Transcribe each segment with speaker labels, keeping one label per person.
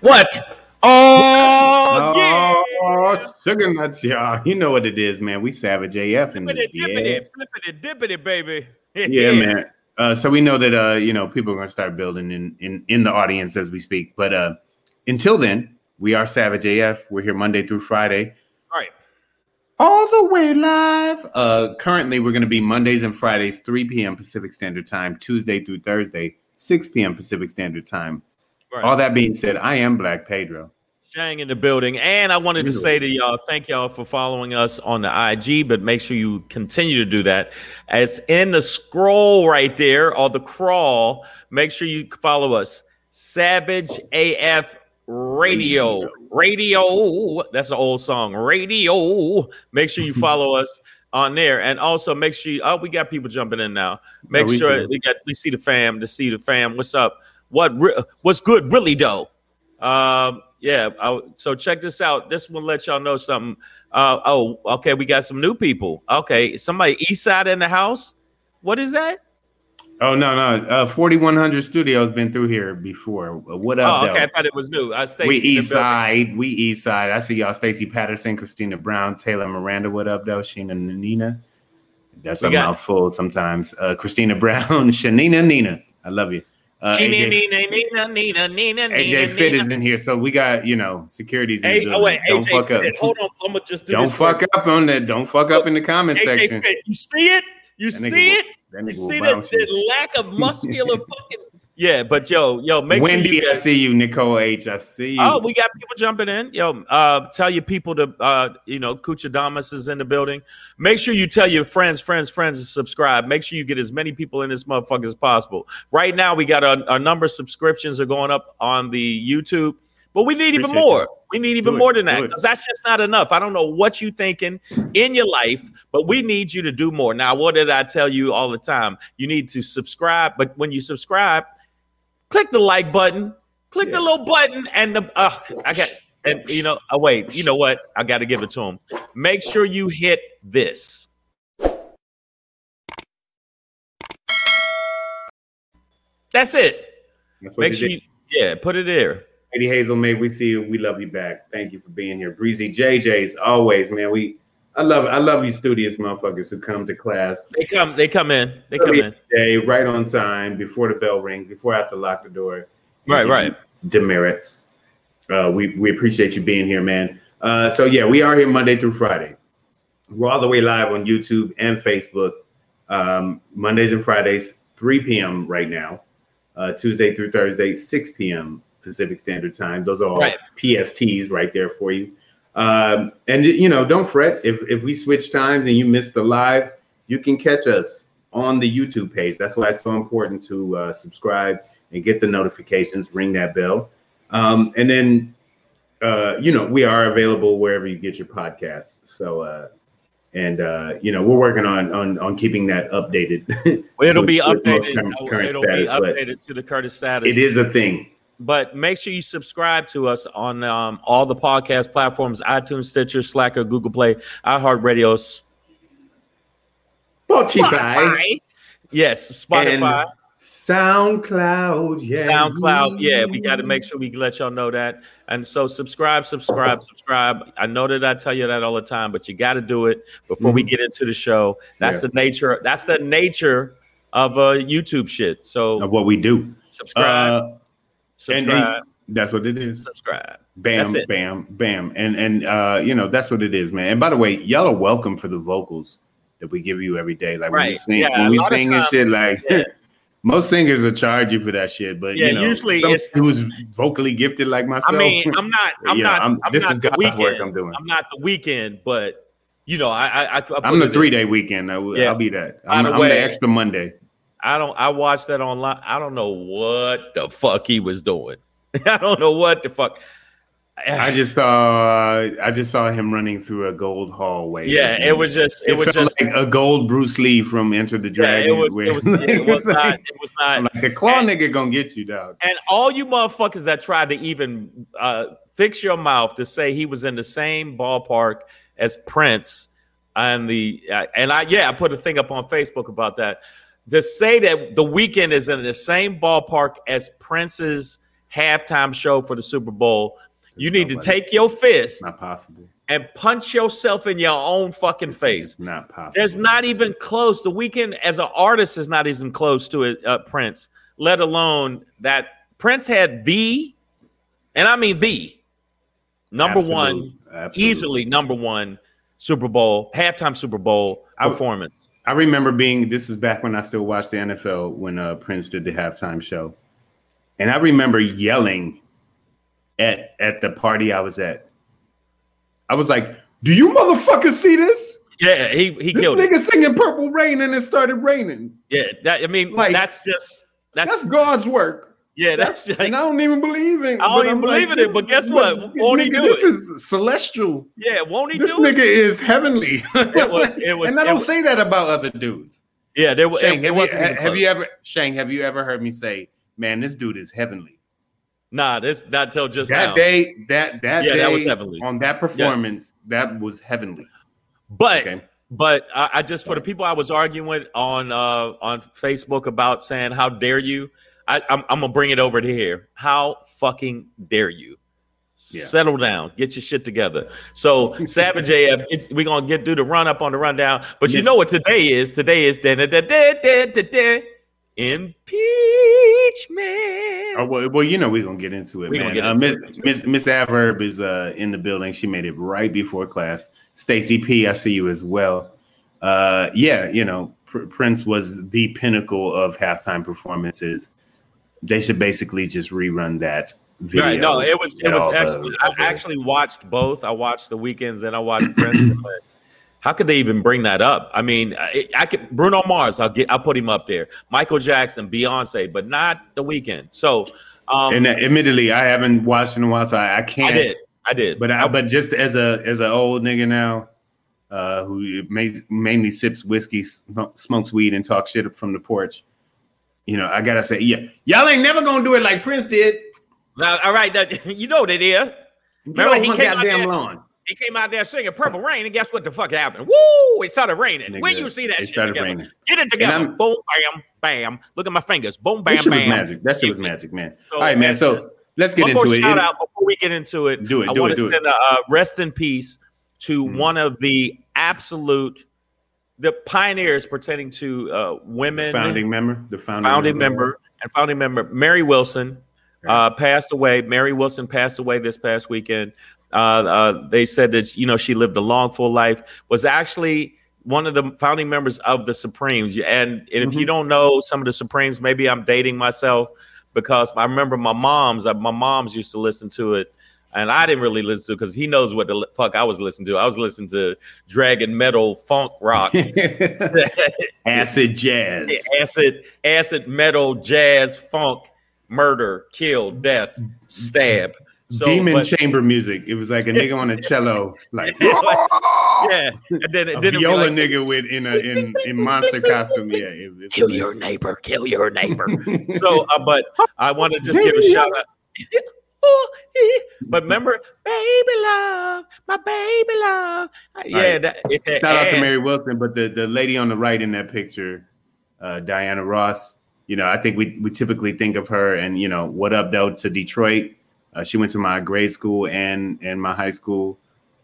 Speaker 1: What? Oh, yeah.
Speaker 2: Oh, sugar nuts, y'all. You know what it is, man. We savage AF in this
Speaker 1: Dippity, flippity, dippity, baby.
Speaker 2: yeah, man. Uh, so we know that uh, you know people are going to start building in, in in the audience as we speak. But uh, until then, we are Savage AF. We're here Monday through Friday.
Speaker 1: All right.
Speaker 2: All the way live. Uh, currently, we're going to be Mondays and Fridays, 3 p.m. Pacific Standard Time, Tuesday through Thursday, 6 p.m. Pacific Standard Time. Right. All that being said, I am Black Pedro.
Speaker 1: Shang in the building. And I wanted to say to y'all, thank y'all for following us on the IG, but make sure you continue to do that. As in the scroll right there or the crawl, make sure you follow us. Savage AF Radio. Radio. That's an old song. Radio. Make sure you follow us on there. And also make sure you, oh, we got people jumping in now. Make no, sure we got we see the fam to see the fam. What's up? What what's good really though? Um, yeah. I, so check this out. This one let y'all know something. Uh, oh, okay. We got some new people. Okay, somebody east side in the house. What is that?
Speaker 2: Oh no no, uh, forty one hundred studios been through here before. What up?
Speaker 1: Oh, okay, though? I thought it was new. Uh,
Speaker 2: we east side, we east side. I see y'all, Stacy Patterson, Christina Brown, Taylor Miranda. What up though? Sheena Nina. That's we a mouthful sometimes. Uh, Christina Brown, Shanina Nina. I love you. Uh, AJ, Nina, Nina, Nina, AJ Fit is in here, so we got you know securities.
Speaker 1: Oh wait, don't AJ fuck Fit. up. Hold on, I'm gonna just do
Speaker 2: don't fuck up on that. Don't fuck up in the comment AJ section.
Speaker 1: Fit. You see it? You see it? Will, you see the, the lack of muscular fucking yeah, but yo, yo, make
Speaker 2: Wendy,
Speaker 1: sure
Speaker 2: you I see you, Nicole H. I see you.
Speaker 1: Oh, we got people jumping in. Yo, uh, tell your people to, uh, you know, Kuchadamas is in the building. Make sure you tell your friends, friends, friends to subscribe. Make sure you get as many people in this motherfucker as possible. Right now, we got a, a number of subscriptions are going up on the YouTube, but we need Appreciate even more. We need even more than that because that's just not enough. I don't know what you're thinking in your life, but we need you to do more. Now, what did I tell you all the time? You need to subscribe, but when you subscribe click the like button, click yeah. the little button, and the uh, I got and you know, oh, wait, you know what? I got to give it to him. Make sure you hit this. That's it. That's Make sure you, yeah, put it there.
Speaker 2: Lady Hazel, may we see you. We love you back. Thank you for being here. Breezy JJ's always, man. We I love. I love you studious motherfuckers who come to class.
Speaker 1: They come, they come in. They come in.
Speaker 2: Day, right on time, before the bell rings, before I have to lock the door.
Speaker 1: Right, right.
Speaker 2: Demerits. Uh, we we appreciate you being here, man. Uh, so yeah, we are here Monday through Friday. We're all the way live on YouTube and Facebook. Um, Mondays and Fridays, 3 p.m. right now. Uh, Tuesday through Thursday, 6 p.m. Pacific Standard Time. Those are all right. PSTs right there for you. Um, and you know, don't fret if if we switch times and you miss the live, you can catch us on the YouTube page. That's why it's so important to uh, subscribe and get the notifications, ring that bell, um, and then uh, you know we are available wherever you get your podcasts. So uh, and uh, you know we're working on on on keeping that updated.
Speaker 1: Well, it'll
Speaker 2: to-
Speaker 1: be
Speaker 2: to its most
Speaker 1: updated.
Speaker 2: current- current
Speaker 1: it'll
Speaker 2: status,
Speaker 1: be updated to the Curtis status.
Speaker 2: It is a thing.
Speaker 1: But make sure you subscribe to us on um, all the podcast platforms: iTunes, Stitcher, Slacker, Google Play, iHeartRadio,
Speaker 2: Spotify,
Speaker 1: yes, Spotify,
Speaker 2: and SoundCloud, yeah,
Speaker 1: SoundCloud. Yeah, we got to make sure we let y'all know that. And so, subscribe, subscribe, subscribe. I know that I tell you that all the time, but you got to do it before we
Speaker 2: Mhm.
Speaker 1: get into the show. That's
Speaker 2: Yeah.
Speaker 1: the nature. That's the nature of uh, YouTube shit. So
Speaker 2: of what we do.
Speaker 1: subscribe,
Speaker 2: Uh,
Speaker 1: subscribe,
Speaker 2: and that's what it is.
Speaker 1: subscribe.
Speaker 2: Bam, bam, bam, and and uh, you know that's what it is, man. And by the way, y'all are welcome for the vocals that we give you every day. Like when we
Speaker 1: Right.
Speaker 2: sing,
Speaker 1: Yeah,
Speaker 2: when we sing and shit. Like
Speaker 1: Yeah.
Speaker 2: most singers will charge you for that shit, but
Speaker 1: Yeah,
Speaker 2: you know,
Speaker 1: usually
Speaker 2: some-
Speaker 1: it's-
Speaker 2: who's vocally gifted like myself.
Speaker 1: I mean, I'm not. I'm
Speaker 2: Yeah,
Speaker 1: not.
Speaker 2: I'm-
Speaker 1: I'm,
Speaker 2: this
Speaker 1: not
Speaker 2: is God's
Speaker 1: weekend.
Speaker 2: work I'm doing.
Speaker 1: I'm not the Weeknd, but you know, I. I, I,
Speaker 2: I'm the three day weekend. I will,
Speaker 1: Yeah.
Speaker 2: I'll be that. I'm, I'm the extra Monday.
Speaker 1: I don't. I watched that online. I don't know what the fuck he was doing. I don't know what the fuck.
Speaker 2: I just saw I just saw him running through a gold hallway.
Speaker 1: Yeah, it was just. It,
Speaker 2: It,
Speaker 1: was just.
Speaker 2: like a gold Bruce Lee from Enter the
Speaker 1: yeah,
Speaker 2: Dragon.
Speaker 1: it was.
Speaker 2: where-
Speaker 1: It was. It was not. It was
Speaker 2: I'm
Speaker 1: not.
Speaker 2: like the claw
Speaker 1: And-
Speaker 2: nigga gonna get you, dog.
Speaker 1: And all you motherfuckers that tried to even uh, fix your mouth to say he was in the same ballpark as Prince and the uh, and I yeah I put a thing up on Facebook about that to say that the Weeknd is in the same ballpark as Prince's halftime show for the Super Bowl. You need to take your fist
Speaker 2: Not possible.
Speaker 1: and punch yourself in your own fucking face.
Speaker 2: It's not possible.
Speaker 1: There's not even close. The Weeknd as an artist is not even close to it, uh, Prince, let alone that Prince had the, and I mean the number
Speaker 2: Absolute-
Speaker 1: one,
Speaker 2: absolute.
Speaker 1: easily number one Super Bowl, halftime Super Bowl
Speaker 2: I-
Speaker 1: performance.
Speaker 2: I remember being. This was back when I still watched the NFL when uh, Prince did the halftime show, and I remember yelling at at the party I was at. I was like, "Do you motherfuckers see this?
Speaker 1: Yeah, he he
Speaker 2: This
Speaker 1: killed it.
Speaker 2: nigga singing Purple Rain and it started raining.
Speaker 1: Yeah, that, I mean,
Speaker 2: Like,
Speaker 1: that's just that's,
Speaker 2: That's God's work."
Speaker 1: Yeah, that's
Speaker 2: and I don't even believe in.
Speaker 1: I don't even
Speaker 2: I'm
Speaker 1: believe in it, but guess what? Won't he
Speaker 2: nigga,
Speaker 1: do
Speaker 2: this is celestial.
Speaker 1: yeah. Won't he do?
Speaker 2: This nigga
Speaker 1: it?
Speaker 2: is heavenly.
Speaker 1: It was- it was-
Speaker 2: and I don't
Speaker 1: was-
Speaker 2: say that about other dudes.
Speaker 1: Yeah, there was.
Speaker 2: Shane,
Speaker 1: It, it
Speaker 2: have,
Speaker 1: wasn't.
Speaker 2: you, have you ever, Shane? Have you ever heard me say, "Man, this dude is heavenly"?
Speaker 1: Nah, this not till just
Speaker 2: that
Speaker 1: now.
Speaker 2: day, that that
Speaker 1: Yeah,
Speaker 2: day
Speaker 1: that was heavenly.
Speaker 2: on that performance. That was heavenly.
Speaker 1: But
Speaker 2: Okay.
Speaker 1: but I, I just for the people I was arguing with on uh on Facebook about saying how dare you, I, I'm I'm gonna bring it over to here. How fucking dare you?
Speaker 2: Yeah.
Speaker 1: Settle down, get your shit together. So Savage AF, it's, we're gonna get through the run up on the rundown. But you know what today is? Today is da da da da da da da impeachment.
Speaker 2: Oh, well, well, you know we're gonna get into it,
Speaker 1: We
Speaker 2: man.
Speaker 1: get
Speaker 2: Uh,
Speaker 1: into
Speaker 2: Miss
Speaker 1: it.
Speaker 2: Miss Miss Adverb is uh, in the building. She made it right before class. Stacy P, I see you as well. Uh, yeah, you know Pr- Prince was the pinnacle of halftime performances. They should basically just rerun that video.
Speaker 1: Right. No, it was it was
Speaker 2: all the-
Speaker 1: actually I
Speaker 2: the-
Speaker 1: actually watched both. I watched the Weeknd's and I watched Prince. how could they even bring that up? I mean, I, I could Bruno Mars. I'll get I'll put him up there. Michael Jackson, Beyonce, but not the Weeknd. So, um,
Speaker 2: And uh, admittedly, I haven't watched in a while, so I, I
Speaker 1: I
Speaker 2: can't.
Speaker 1: I did, I did,
Speaker 2: But I, but just as a as an old nigga now, uh, who ma- mainly sips whiskey, smokes weed, and talks shit from the porch, you know, I gotta say, yeah, y'all ain't never gonna do it like Prince did.
Speaker 1: Now, all right, you know what it is. Remember, he came out there-
Speaker 2: lawn.
Speaker 1: He came out there singing "Purple Rain," and guess what the fuck happened? Woo! It started raining. when you see that
Speaker 2: it
Speaker 1: shit
Speaker 2: started
Speaker 1: together,
Speaker 2: raining.
Speaker 1: get it together. Boom, bam, bam. Look at my fingers. Boom, bam,
Speaker 2: That shit was
Speaker 1: bam.
Speaker 2: magic. That shit was magic, man.
Speaker 1: So,
Speaker 2: All right, man. So let's get
Speaker 1: one
Speaker 2: into
Speaker 1: more
Speaker 2: it.
Speaker 1: shout out before we get into it.
Speaker 2: Do it,
Speaker 1: I want to
Speaker 2: do it.
Speaker 1: send a uh, rest in peace to
Speaker 2: Mhm.
Speaker 1: one of the absolute the pioneers pertaining to uh, women
Speaker 2: founding member, the founding,
Speaker 1: founding member and founding member Mary Wilson uh, passed away. Mary Wilson passed away this past weekend. Uh, uh, they said that you know she lived a long, full life. Was actually one of the founding members of the Supremes. And, and if you
Speaker 2: Mhm.
Speaker 1: don't know some of the Supremes, maybe I'm dating myself because I remember my mom's. Uh, my mom's used to listen to it. And I didn't really listen to because he knows what the fuck I was listening to. I was listening to dragon metal funk rock.
Speaker 2: acid jazz.
Speaker 1: acid, acid, metal, jazz, funk, murder, kill, death, stab. So,
Speaker 2: Demon
Speaker 1: but-
Speaker 2: chamber music. It was like a nigga on a cello, like
Speaker 1: yeah, and then,
Speaker 2: a
Speaker 1: then
Speaker 2: viola
Speaker 1: like,
Speaker 2: nigga with in a in in monster costume. Yeah, it, it's
Speaker 1: kill your neighbor, kill your neighbor. so, uh, but I want to just give a shout out. But remember, baby love, my baby love. Yeah,
Speaker 2: Right.
Speaker 1: that, it, that-
Speaker 2: Shout out to Mary Wilson, but the, the lady on the right in that picture, uh, Diana Ross. You know, I think we we typically think of her and you know what up though to Detroit. Uh, she went to my grade school and and my high school,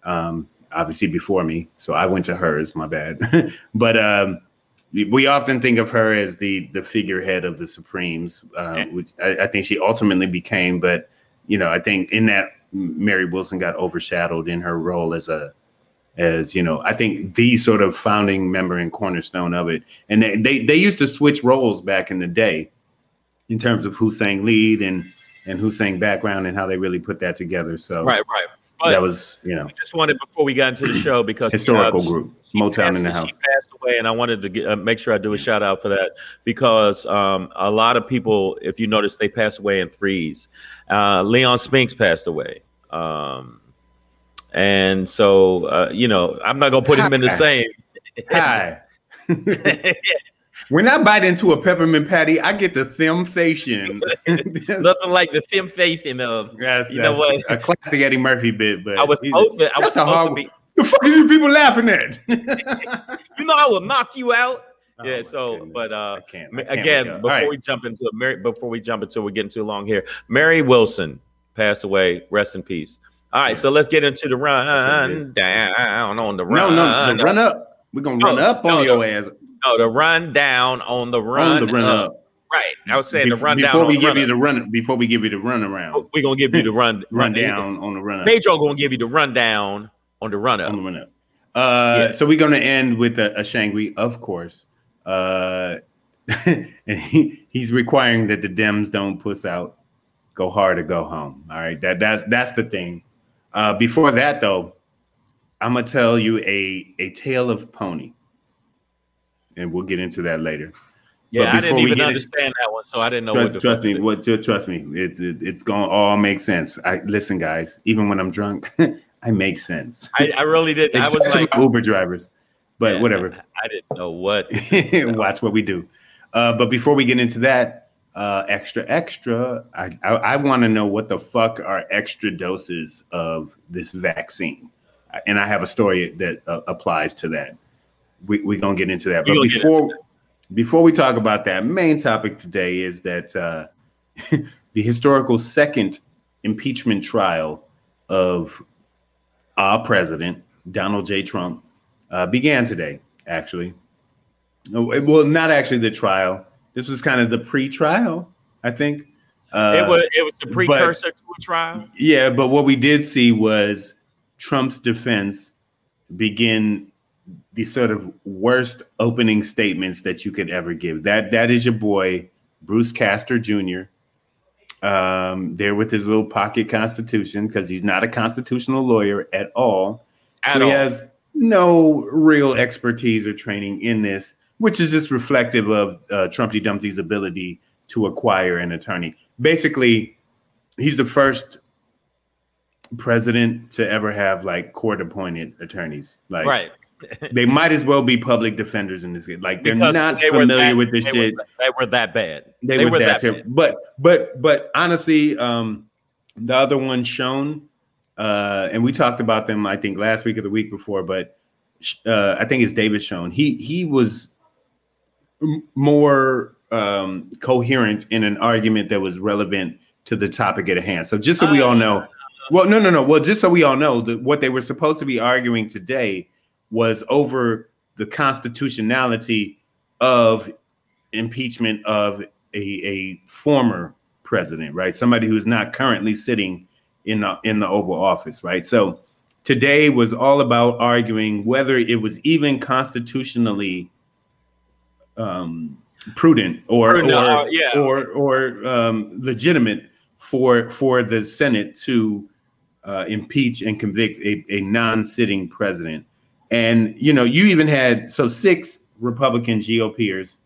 Speaker 2: um, obviously before me. So I went to hers. My bad, but um, we- we often think of her as the the figurehead of the Supremes, uh, which I, I think she ultimately became. But you know, I think in that Mary Wilson got overshadowed in her role as a as you know, I think the sort of founding member and cornerstone of it. And they, they they used to switch roles back in the day in terms of who sang lead and and who sang background and how they really put that together. So
Speaker 1: right, right. But
Speaker 2: that was you know
Speaker 1: I just wanted before we got into the show because
Speaker 2: historical
Speaker 1: uh,
Speaker 2: group
Speaker 1: she
Speaker 2: Motown
Speaker 1: passed-
Speaker 2: in the
Speaker 1: She
Speaker 2: house.
Speaker 1: passed away, and I wanted to get, uh, make sure I do a shout out for that because um, a lot of people, if you notice, they pass away in threes. Uh, Leon Spinks passed away. Um, and so, uh, you know, I'm not gonna put him in the same.
Speaker 2: Hi. When I bite into a peppermint patty, I get the sensation.
Speaker 1: Nothing like the in uh,
Speaker 2: That's,
Speaker 1: you know what?
Speaker 2: a classic Eddie Murphy bit, but
Speaker 1: I was supposed to. I was supposed to
Speaker 2: hard
Speaker 1: be.
Speaker 2: The fuck are you people laughing at?
Speaker 1: You know, I will knock you out.
Speaker 2: Oh
Speaker 1: yeah. So,
Speaker 2: goodness.
Speaker 1: but uh,
Speaker 2: I can't- I can't
Speaker 1: again, before
Speaker 2: right.
Speaker 1: we jump into it, Mary, before we jump into, we're getting too long here. Mary Wilson passed away. Rest in peace. All right, so let's get into the run down on the run.
Speaker 2: no, no, the run up. We're gonna run
Speaker 1: No,
Speaker 2: up on
Speaker 1: no,
Speaker 2: your ass.
Speaker 1: No, the run down on the run.
Speaker 2: on the run
Speaker 1: up.
Speaker 2: up.
Speaker 1: Right. I was saying
Speaker 2: Bef-
Speaker 1: the run down.
Speaker 2: before we give
Speaker 1: run
Speaker 2: you the run. Before we give you the run around,
Speaker 1: we're gonna give you the run
Speaker 2: run down on the run up.
Speaker 1: Pedro gonna give you the rundown on the run up.
Speaker 2: on the run up. Uh,
Speaker 1: Yeah.
Speaker 2: So we're gonna end with a, a Shangri, of course. Uh, and he, he's requiring that the Dems don't puss out, go hard or go home. All right, that that's that's the thing. Uh, before that, though, I'm gonna tell you a a tale of pony, and we'll get into that later.
Speaker 1: Yeah, I didn't even understand that one, so I didn't know
Speaker 2: Trust, trust me. What? Trust me. It's it, it's gonna all make sense. I listen, guys. Even when I'm drunk, I make sense.
Speaker 1: I, I really didn't. I was like,
Speaker 2: Uber drivers, but
Speaker 1: yeah,
Speaker 2: whatever.
Speaker 1: I didn't know what.
Speaker 2: Watch what we do. Uh, but before we get into that, uh, extra, extra, I, I, I want to know what the fuck are extra doses of this vaccine? And I have a story that uh, applies to that. We're we going to get into that. But before, before we talk about that, main topic today is that uh, the historical second impeachment trial of our president, Donald J. Trump, uh, began today, actually. Well, not actually the trial. This was kind of the pre-trial, I think. Uh,
Speaker 1: it was it was the
Speaker 2: but-
Speaker 1: precursor to a trial.
Speaker 2: yeah, but what we did see was Trump's defense begin the sort of worst opening statements that you could ever give. That that is your boy Bruce Castor Jr. Um, there with his little pocket constitution because he's not a constitutional lawyer at all.
Speaker 1: At
Speaker 2: so he
Speaker 1: all.
Speaker 2: has no real expertise or training in this, which is just reflective of uh, Trumpy Dumpty's ability to acquire an attorney. Basically, he's the first president to ever have like court appointed attorneys. Like,
Speaker 1: right.
Speaker 2: they might as well be public defenders in this. Game. Like, they're
Speaker 1: Because
Speaker 2: not
Speaker 1: they
Speaker 2: familiar
Speaker 1: that-
Speaker 2: with this
Speaker 1: they
Speaker 2: shit.
Speaker 1: Were, they were that bad.
Speaker 2: They, were, that, terrible. But but but honestly, um, the other one Schoen, uh, and we talked about them, I think last week or the week before, but uh, I think it's David Schoen. He he was more um, coherent in an argument that was relevant to the topic at hand. So just so we all know, well, no, no, no. Well, just so we all know that what they were supposed to be arguing today was over the constitutionality of impeachment of a, a former president, right? Somebody who's not currently sitting in the in the Oval Office, right? So today was all about arguing whether it was even constitutionally um, prudent or or,
Speaker 1: uh, yeah.
Speaker 2: or or um, legitimate for for the Senate to uh, impeach and convict a, a non-sitting president. And you know, you even had so six Republican GOPers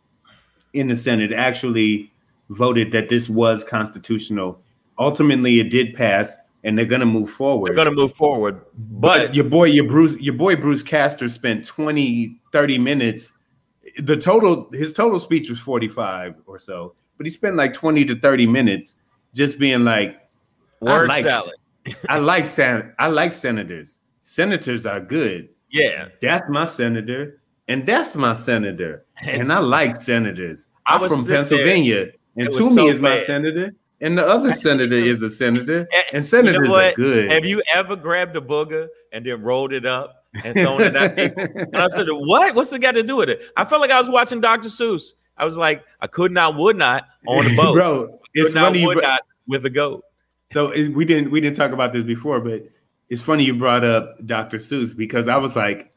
Speaker 2: in the Senate actually voted that this was constitutional. Ultimately, it did pass and they're gonna move forward.
Speaker 1: They're gonna move forward,
Speaker 2: but,
Speaker 1: but
Speaker 2: your boy, your Bruce, your boy Bruce Castor spent 20, 30 minutes. The total, his total speech was 45 or so, but he spent like 20 to 30 minutes just being like,
Speaker 1: word
Speaker 2: I like,
Speaker 1: salad.
Speaker 2: I like sen- I like senators. Senators are good.
Speaker 1: Yeah,
Speaker 2: That's my senator, and that's my senator.
Speaker 1: It's-
Speaker 2: and I like senators. I'm from
Speaker 1: sit there.
Speaker 2: Pennsylvania, and Toomey
Speaker 1: so
Speaker 2: is my
Speaker 1: bad.
Speaker 2: senator, and the other senator is a senator, and senators
Speaker 1: you know
Speaker 2: are good.
Speaker 1: Have you ever grabbed a booger and then rolled it up and thrown it at people? And I said, "What? What's it got to do with it?" I felt like I was watching Dr. Seuss. I was like, I could not, would not on a boat.
Speaker 2: bro.
Speaker 1: could
Speaker 2: It's
Speaker 1: not,
Speaker 2: funny.
Speaker 1: Would
Speaker 2: br-
Speaker 1: not with a goat.
Speaker 2: so it- we didn't we didn't talk about this before, but it's funny you brought up Dr. Seuss because I was like,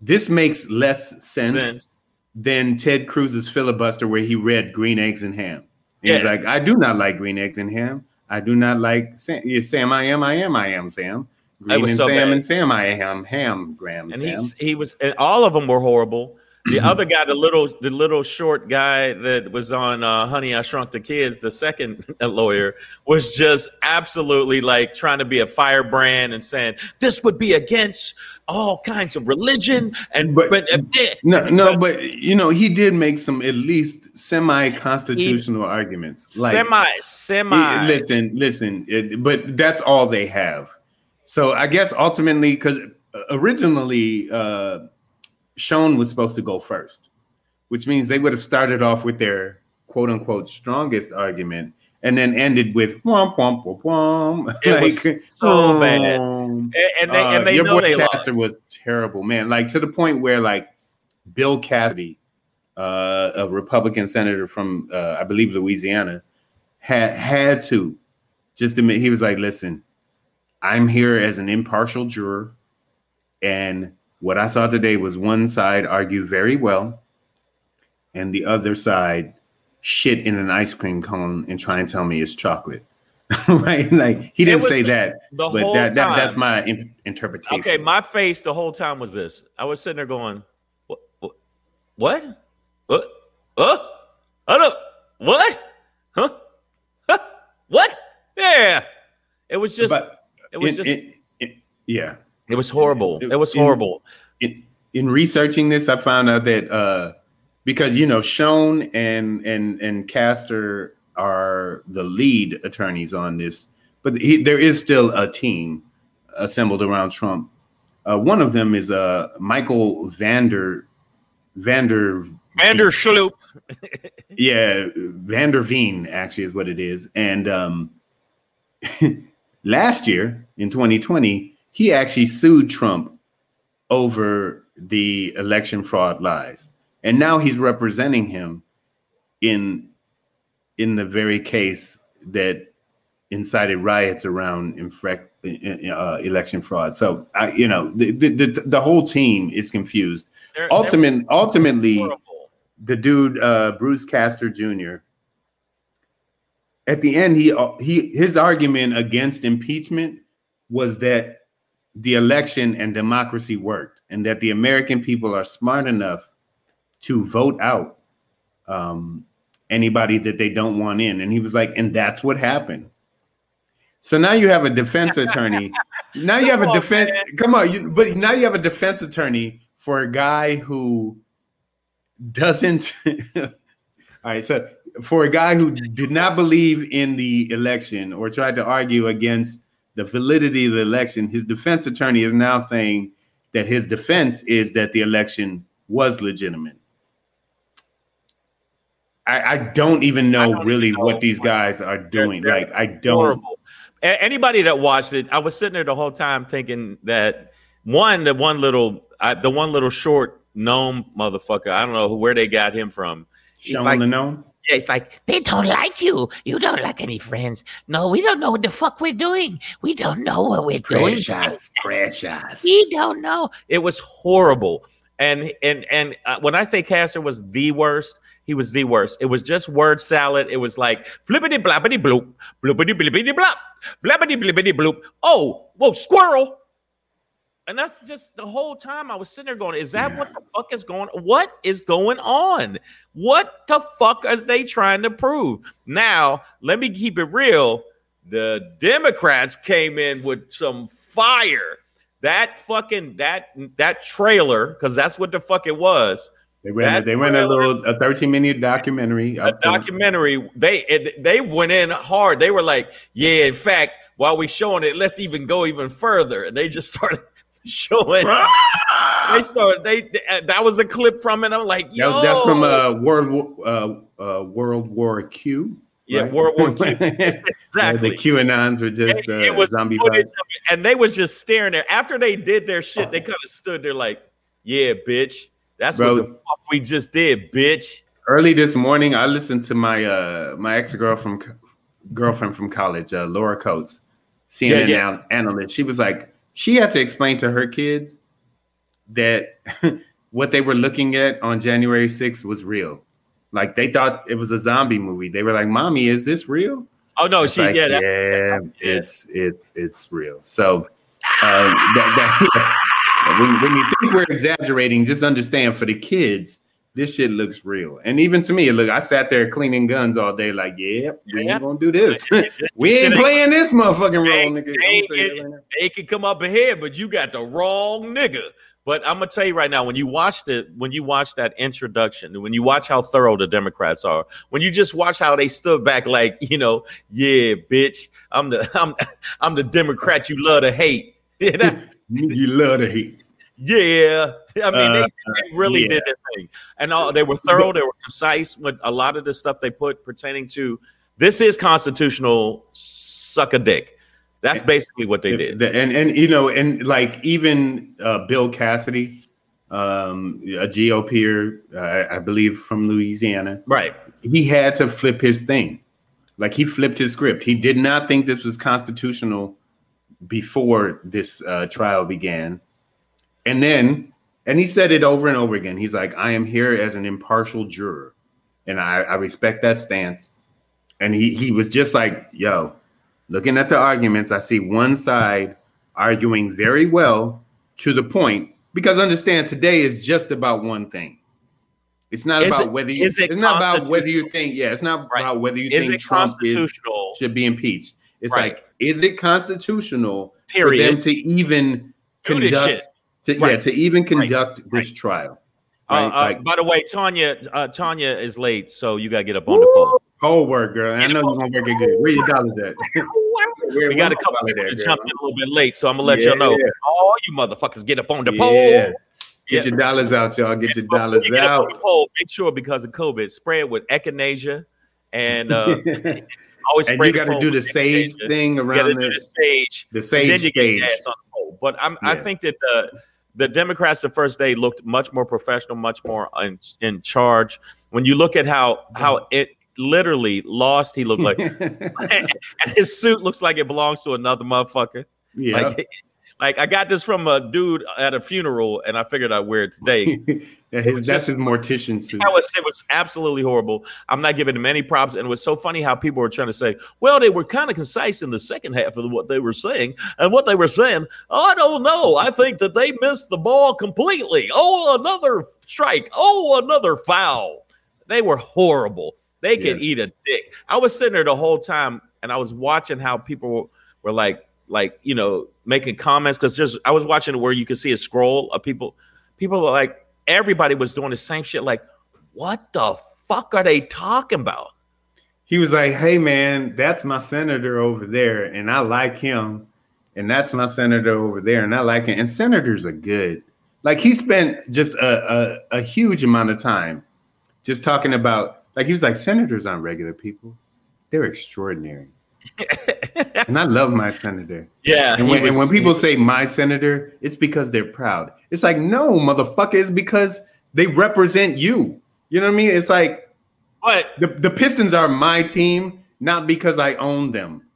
Speaker 2: this makes less sense,
Speaker 1: Sense.
Speaker 2: than Ted Cruz's filibuster where he read Green Eggs and Ham. And He's
Speaker 1: Yeah.
Speaker 2: like, I do not like green eggs and ham. I do not like Sam. yeah, Sam I am. I am. I am Sam. Green
Speaker 1: was
Speaker 2: and
Speaker 1: so
Speaker 2: Sam
Speaker 1: bad.
Speaker 2: and Sam. I am ham. Graham.
Speaker 1: and
Speaker 2: Sam.
Speaker 1: he was and all of them were horrible. The other guy, the little the little short guy that was on uh, Honey I Shrunk the Kids, the second lawyer, was just absolutely like trying to be a firebrand and saying this would be against all kinds of religion and
Speaker 2: But-
Speaker 1: but, uh,
Speaker 2: No, no, but you know, he did make some at least semi-constitutional arguments. Like,
Speaker 1: semi
Speaker 2: he-
Speaker 1: semi.
Speaker 2: listen, listen, it, but that's all they have. So I guess ultimately, because originally uh Sean was supposed to go first, which means they would have started off with their quote unquote strongest argument and then ended with womp womp womp womp.
Speaker 1: It was so bad.
Speaker 2: um,
Speaker 1: and, and they,
Speaker 2: uh,
Speaker 1: and they
Speaker 2: your
Speaker 1: know
Speaker 2: boy
Speaker 1: they
Speaker 2: Castor
Speaker 1: lost.
Speaker 2: was terrible, man. Like to the point where like Bill Cassidy, uh, a Republican senator from uh, I believe Louisiana, had had to just admit he was like, listen, I'm here as an impartial juror, and what I saw today was one side argue very well, and the other side shit in an ice cream cone and try and tell me it's chocolate. right? Like he didn't say that,
Speaker 1: the
Speaker 2: but
Speaker 1: whole
Speaker 2: that, that that's my in- interpretation.
Speaker 1: Okay, my face the whole time was this. I was sitting there going, "What? What? What? What? Huh? I don't. What? Huh? Huh? What? Yeah. It was just.
Speaker 2: but
Speaker 1: it was
Speaker 2: in-
Speaker 1: just.
Speaker 2: in- in- yeah.
Speaker 1: It was horrible. It was horrible.
Speaker 2: in, in researching this, I found out that uh, because you know Schoen and and and Castor are the lead attorneys on this, but he, there is still a team assembled around Trump. Uh, one of them is uh, Michael Vander Vander
Speaker 1: Vander Sloop.
Speaker 2: yeah, Vander Veen actually is what it is. And um, last year in 2020, he actually sued Trump over the election fraud lies, and now he's representing him in in the very case that incited riots around infrec- uh, election fraud. So, I, you know, the, the the whole team is confused.
Speaker 1: They're- they're
Speaker 2: ultimately,
Speaker 1: horrible.
Speaker 2: the dude uh, Bruce Castor Jr. At the end, he he his argument against impeachment was that the election and democracy worked, and that the American people are smart enough to vote out um, anybody that they don't want in. And he was like, and that's what happened. So now you have a defense attorney. now you have a defense. Come on, you, but now you have a defense attorney for a guy who doesn't. All right, so for a guy who did not believe in the election or tried to argue against the validity of the election, his defense attorney is now saying that his defense is that the election was legitimate. I, I don't even know
Speaker 1: don't
Speaker 2: really
Speaker 1: even know
Speaker 2: what these guys are doing.
Speaker 1: they're
Speaker 2: like I don't.
Speaker 1: horrible. Anybody that watched it, I was sitting there the whole time thinking that one, the one little, I, the one little short gnome motherfucker. I don't know where they got him from. He's
Speaker 2: Shown
Speaker 1: like,
Speaker 2: the known.
Speaker 1: Yeah, it's like
Speaker 3: They don't like you. You don't like any friends. No, we don't know what the fuck we're doing. We don't know what we're doing.
Speaker 2: Precious, precious.
Speaker 3: We don't know.
Speaker 1: it was horrible. And and and uh, when I say Castor was the worst, he was the worst. It was just word salad. It was like flippity blappity bloop, bloopity blippity blop, blappity blippity bloop. Oh, whoa, squirrel. And that's just the whole time I was sitting there going, is that what the fuck is going What is going on? What the fuck are they trying to prove? Now, let me keep it real. The Democrats came in with some fire. That fucking that that trailer, because that's what the fuck it was.
Speaker 2: They went.
Speaker 1: That
Speaker 2: They went a little a thirteen minute documentary.
Speaker 1: a
Speaker 2: to-
Speaker 1: documentary. They it, they went in hard. They were like, yeah. In fact, while we showing it, let's even go even further. And they just started showing. they started. They, they- uh, that was a clip from it. I'm like,
Speaker 2: That-
Speaker 1: yo,
Speaker 2: that's from uh, World War- uh, uh, World War Q.
Speaker 1: yeah,
Speaker 2: right?
Speaker 1: World War Q. Exactly.
Speaker 2: the QAnons were just uh,
Speaker 1: it, it was
Speaker 2: zombie
Speaker 1: of it, and they was just staring there. After they did their shit, they kind of stood there like, "Yeah, bitch, that's
Speaker 2: Bro.
Speaker 1: what the fuck we just did, bitch."
Speaker 2: Early this morning, I listened to my uh, my ex girlfriend girlfriend from college, uh, Laura Coates, CNN
Speaker 1: Yeah, yeah.
Speaker 2: an- analyst. She was like, she had to explain to her kids that what they were looking at on January 6th was real. Like they thought it was a zombie movie. They were like, "Mommy, is this real?"
Speaker 1: Oh no, she
Speaker 2: like,
Speaker 1: yeah, that,
Speaker 2: yeah, it's it's it's real. So uh, that, that, when, when you think we're exaggerating, just understand for the kids, this shit looks real. And even to me, look, I sat there cleaning guns all day, like, yeah, we
Speaker 1: Yeah.
Speaker 2: ain't gonna do this. we ain't playing this motherfucking role, nigga.
Speaker 1: they ain't
Speaker 2: I'm saying
Speaker 1: get-
Speaker 2: right
Speaker 1: they could come up ahead, but you got the wrong nigga. But I'm gonna tell you right now, when you watched it, when you watch that introduction, when you watch how thorough the Democrats are, when you just watch how they stood back, like you know, yeah, bitch, I'm the I'm I'm the Democrat you love to hate.
Speaker 2: You love to hate.
Speaker 1: Yeah. I mean, they,
Speaker 2: Uh,
Speaker 1: they really
Speaker 2: yeah.
Speaker 1: did their thing, and all, they were thorough. They were concise with a lot of the stuff they put pertaining to this is constitutional. Suck a dick. That's basically what they did.
Speaker 2: And and you know, and like even uh, Bill Cassidy, um, a GOPer, uh, I believe from Louisiana,
Speaker 1: Right.
Speaker 2: he had to flip his thing. Like he flipped his script. He did not think this was constitutional before this uh, trial began, and then and he said it over and over again. He's like, "I am here as an impartial juror, and I, I respect that stance." And he he was just like, "Yo, looking at the arguments, I see one side arguing very well to the point because understand today is just about one thing. It's not
Speaker 1: Is
Speaker 2: about
Speaker 1: it-
Speaker 2: whether you,
Speaker 1: it
Speaker 2: it's not about whether you think yeah, it's not
Speaker 1: Right.
Speaker 2: about whether you
Speaker 1: Is
Speaker 2: think Trump is, should be impeached. It's
Speaker 1: Right.
Speaker 2: like is it constitutional for
Speaker 1: Period.
Speaker 2: them to even
Speaker 1: Do
Speaker 2: conduct to, yeah to even conduct this trial?
Speaker 1: Uh,
Speaker 2: Right?
Speaker 1: uh,
Speaker 2: like
Speaker 1: by the way, Tanya, uh, Tanya is late, so you gotta get up on the phone.
Speaker 2: whole work, girl. I know you're gonna work it good. Where your dollars at?
Speaker 1: We got a couple
Speaker 2: of
Speaker 1: people to jump in a little bit late, so I'm gonna let y'all know.
Speaker 2: Yeah.
Speaker 1: All you motherfuckers, get up on the
Speaker 2: Yeah.
Speaker 1: pole.
Speaker 2: Get your dollars out, y'all. Get your dollars
Speaker 1: You get
Speaker 2: out.
Speaker 1: pole. Make sure because of COVID, spray it with echinacea, and uh, always
Speaker 2: and you got to do the sage
Speaker 1: echinacea.
Speaker 2: thing around the,
Speaker 1: the sage.
Speaker 2: the
Speaker 1: and
Speaker 2: sage
Speaker 1: then you
Speaker 2: stage.
Speaker 1: get ass on the pole. But I'm, I think that the the Democrats the first day looked much more professional, much more in, in charge. When you look at how how it literally lost, he looked like, and his suit looks like it belongs to another motherfucker.
Speaker 2: yeah.
Speaker 1: Like, like I got this from a dude at a funeral, and I figured I'd wear it today.
Speaker 2: Yeah, his, that's his mortician suit.
Speaker 1: Was it was absolutely horrible. I'm not giving him any props, and it was so funny how people were trying to say, "Well, they were kind of concise in the second half of what they were saying, and what they were saying. Oh, I don't know. I think that they missed the ball completely. Oh, another strike. Oh, another foul. They were horrible. They could
Speaker 2: Yes.
Speaker 1: eat a dick. I was sitting there the whole time, and I was watching how people were, were like, like you know, making comments because there's. I was watching where you could see a scroll of people. People are like everybody was doing the same shit. Like, what the fuck are they talking about?
Speaker 2: He was like, "Hey man, that's my senator over there, and I like him, and that's my senator over there, and I like him." And senators are good. Like he spent just a a, a huge amount of time just talking about. Like he was like, "Senators aren't regular people; they're extraordinary." And I love my senator.
Speaker 1: Yeah,
Speaker 2: And
Speaker 1: he
Speaker 2: when, and when people say my senator, it's because they're proud. It's like, no, motherfucker, it's because they represent you. You know what I mean? It's like
Speaker 1: but
Speaker 2: the, the Pistons are my team, not because I own them.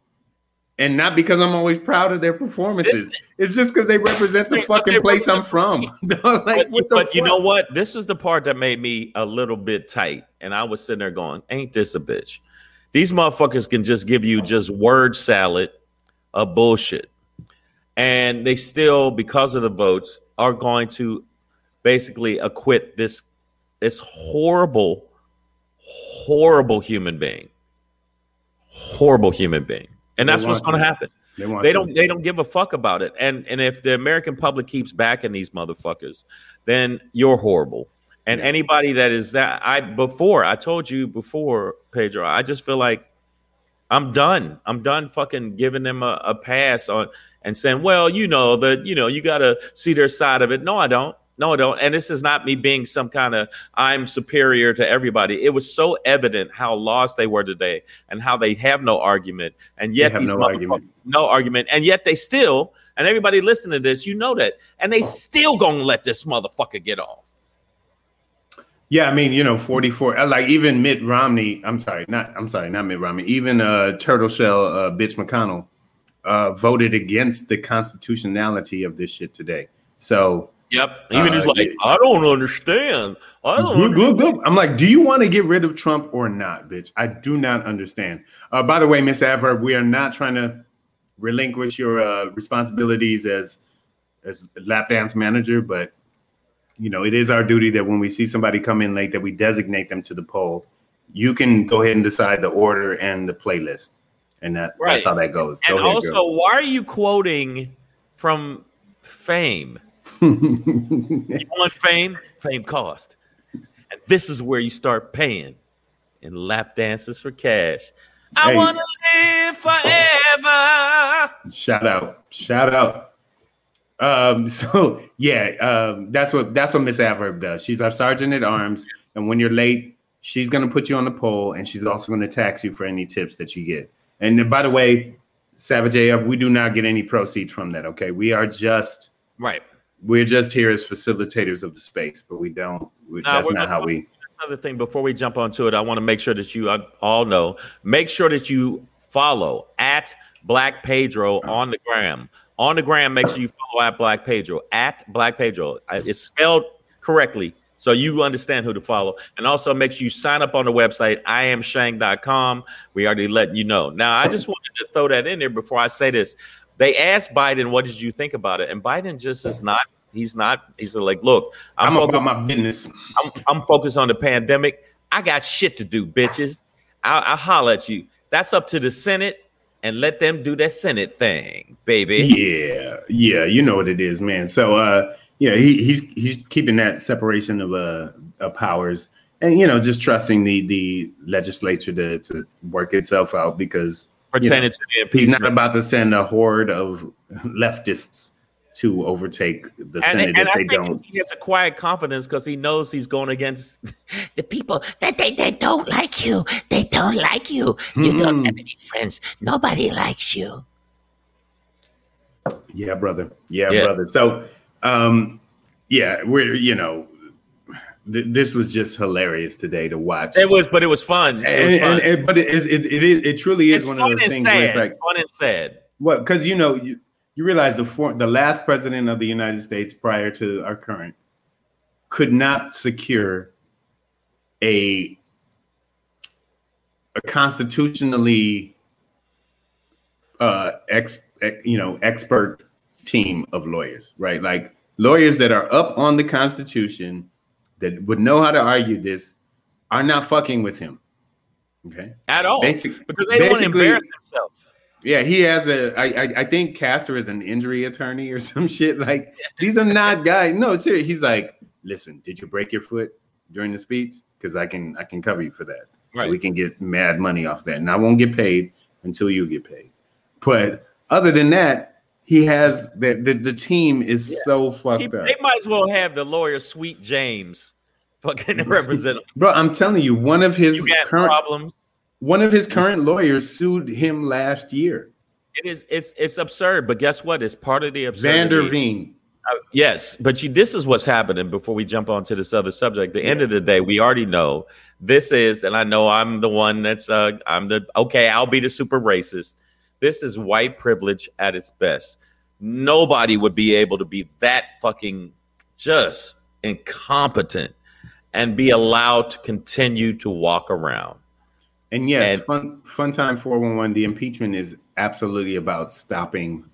Speaker 2: And not because I'm always proud of their performances. it's just because they represent the fucking place I'm from. like,
Speaker 1: but, but you know what? This is the part that made me a little bit tight, and I was sitting there going, "Ain't this a bitch?" These motherfuckers can just give you just word salad of bullshit, and they still, because of the votes, are going to basically acquit this this horrible, horrible human being, horrible human being. and that's what's going to
Speaker 2: to.
Speaker 1: happen.
Speaker 2: They
Speaker 1: They don't. They don't give a fuck about it. And and if the American public keeps backing these motherfuckers, then you're horrible. And anybody that is that I before I told you before Pedro, I just feel like I'm done. I'm done fucking giving them a, a pass on and saying, well, you know, that you know, you gotta see their side of it. No, I don't. No, I don't. And this is not me being some kind of I'm superior to everybody. It was so evident how lost they were today and how they have no argument. And yet these
Speaker 2: no
Speaker 1: motherfuckers
Speaker 2: argument.
Speaker 1: no argument. And yet they still, and everybody listening to this, you know that, and they still gonna let this motherfucker get off.
Speaker 2: Yeah, I mean, you know, 44, uh, like even Mitt Romney, I'm sorry, not, I'm sorry, not Mitt Romney, even uh, Turtle Shell, uh, Bitch McConnell, uh, voted against the constitutionality of this shit today. So,
Speaker 1: Yep. Even
Speaker 2: Uh,
Speaker 1: he's like. I don't understand. I don't
Speaker 2: Look,
Speaker 1: understand.
Speaker 2: look, look. I'm like, do you want to get rid of Trump or not, bitch? I do not understand. Uh, by the way, Miss Adverb, we are not trying to relinquish your uh, responsibilities as as lap dance manager, but you know, it is our duty that when we see somebody come in late, that we designate them to the poll. You can go ahead and decide the order and the playlist, and that
Speaker 1: Right.
Speaker 2: that's how that goes. Go
Speaker 1: And
Speaker 2: ahead,
Speaker 1: also,
Speaker 2: girl.
Speaker 1: why are you quoting from fame? You want fame? Fame cost. And this is where you start paying in lap dances for cash. I want to live forever.
Speaker 2: Shout out. Shout out. Um, so yeah, um, that's what that's what Miss Adverb does. She's our sergeant at arms, and when you're late, she's gonna put you on the pole, and she's also gonna tax you for any tips that you get. And by the way, Savage AF, we do not get any proceeds from that. Okay, we are just
Speaker 1: Right.
Speaker 2: we're just here as facilitators of the space, but we don't. We,
Speaker 1: Nah,
Speaker 2: that's not how we.
Speaker 1: Another thing before we jump onto it, I want to make sure that you uh, all know. Make sure that you follow at Black Pedro on the gram. On the gram, make sure you follow at Black Pedro at Black Pedro. It's spelled correctly, so you understand who to follow. And also make sure you sign up on the website iamshang.com. We already letting you know. Now, I just wanted to throw that in there before I say this. They asked Biden, "What did you think about it?" And Biden just is not. He's not. He's like, "Look,
Speaker 2: I'm
Speaker 1: focused-
Speaker 2: about my business.
Speaker 1: I'm, I'm focused on the pandemic. I got shit to do, bitches. I'll, I'll holler at you. That's up to the Senate and let them do their Senate thing, baby.
Speaker 2: Yeah, yeah, you know what it is, man. So uh yeah, he, he's he's keeping that separation of uh of powers and you know just trusting the the legislature to to work itself out because
Speaker 1: Pertaining to the
Speaker 2: he's not about to send a horde of leftists to overtake the
Speaker 1: And,
Speaker 2: Senate
Speaker 1: and
Speaker 2: if
Speaker 1: I
Speaker 2: they
Speaker 1: think
Speaker 2: don't.
Speaker 1: he has a quiet confidence because he knows he's going against
Speaker 3: The people that they, they don't like you. They don't like you. You don't
Speaker 2: Mhm.
Speaker 3: have any friends. Nobody likes you.
Speaker 2: Yeah, brother. Yeah,
Speaker 1: Yeah.
Speaker 2: brother. So um yeah, we're you know th- this was just hilarious today to watch.
Speaker 1: it was, but it was fun. It was fun.
Speaker 2: and- and- but it is it, it is it truly is
Speaker 1: it's
Speaker 2: one
Speaker 1: fun
Speaker 2: of those
Speaker 1: and
Speaker 2: things where it's
Speaker 1: sad.
Speaker 2: like
Speaker 1: fun and sad.
Speaker 2: well because you know you, you realize the for, the last president of the United States prior to our current could not secure a a constitutionally uh ex, ex you know expert team of lawyers right like lawyers that are up on the constitution that would know how to argue this are not fucking with him okay
Speaker 1: At all.
Speaker 2: Basic-
Speaker 1: because they don't want to embarrass themselves.
Speaker 2: Yeah, he has a. I, I I think Castor is an injury attorney or some shit. Like these are not guys. No, seriously. He's like, listen, did you break your foot during the speech? Because I can I can cover you for that.
Speaker 1: Right.
Speaker 2: We can get mad money off that, and I won't get paid until you get paid. But other than that, he has the the, the team is so fucked
Speaker 1: He-
Speaker 2: up,
Speaker 1: they might as well have the lawyer Sweet James fucking represent him.
Speaker 2: bro. I'm telling you, one of his current
Speaker 1: problems.
Speaker 2: One of his current lawyers sued him last year.
Speaker 1: It is it's it's absurd, but guess what? It's part of the absurdity.
Speaker 2: Vander Veen.
Speaker 1: Uh, yes, but you, this is what's happening before we jump on to this other subject. The end of the day, we already know this is, and I know I'm the one that's uh I'm the okay, I'll be the super racist. This is white privilege at its best. Nobody would be able to be that fucking just incompetent and be allowed to continue to walk around.
Speaker 2: And yes,
Speaker 1: And-
Speaker 2: fun, fun time 411, the impeachment is absolutely about stopping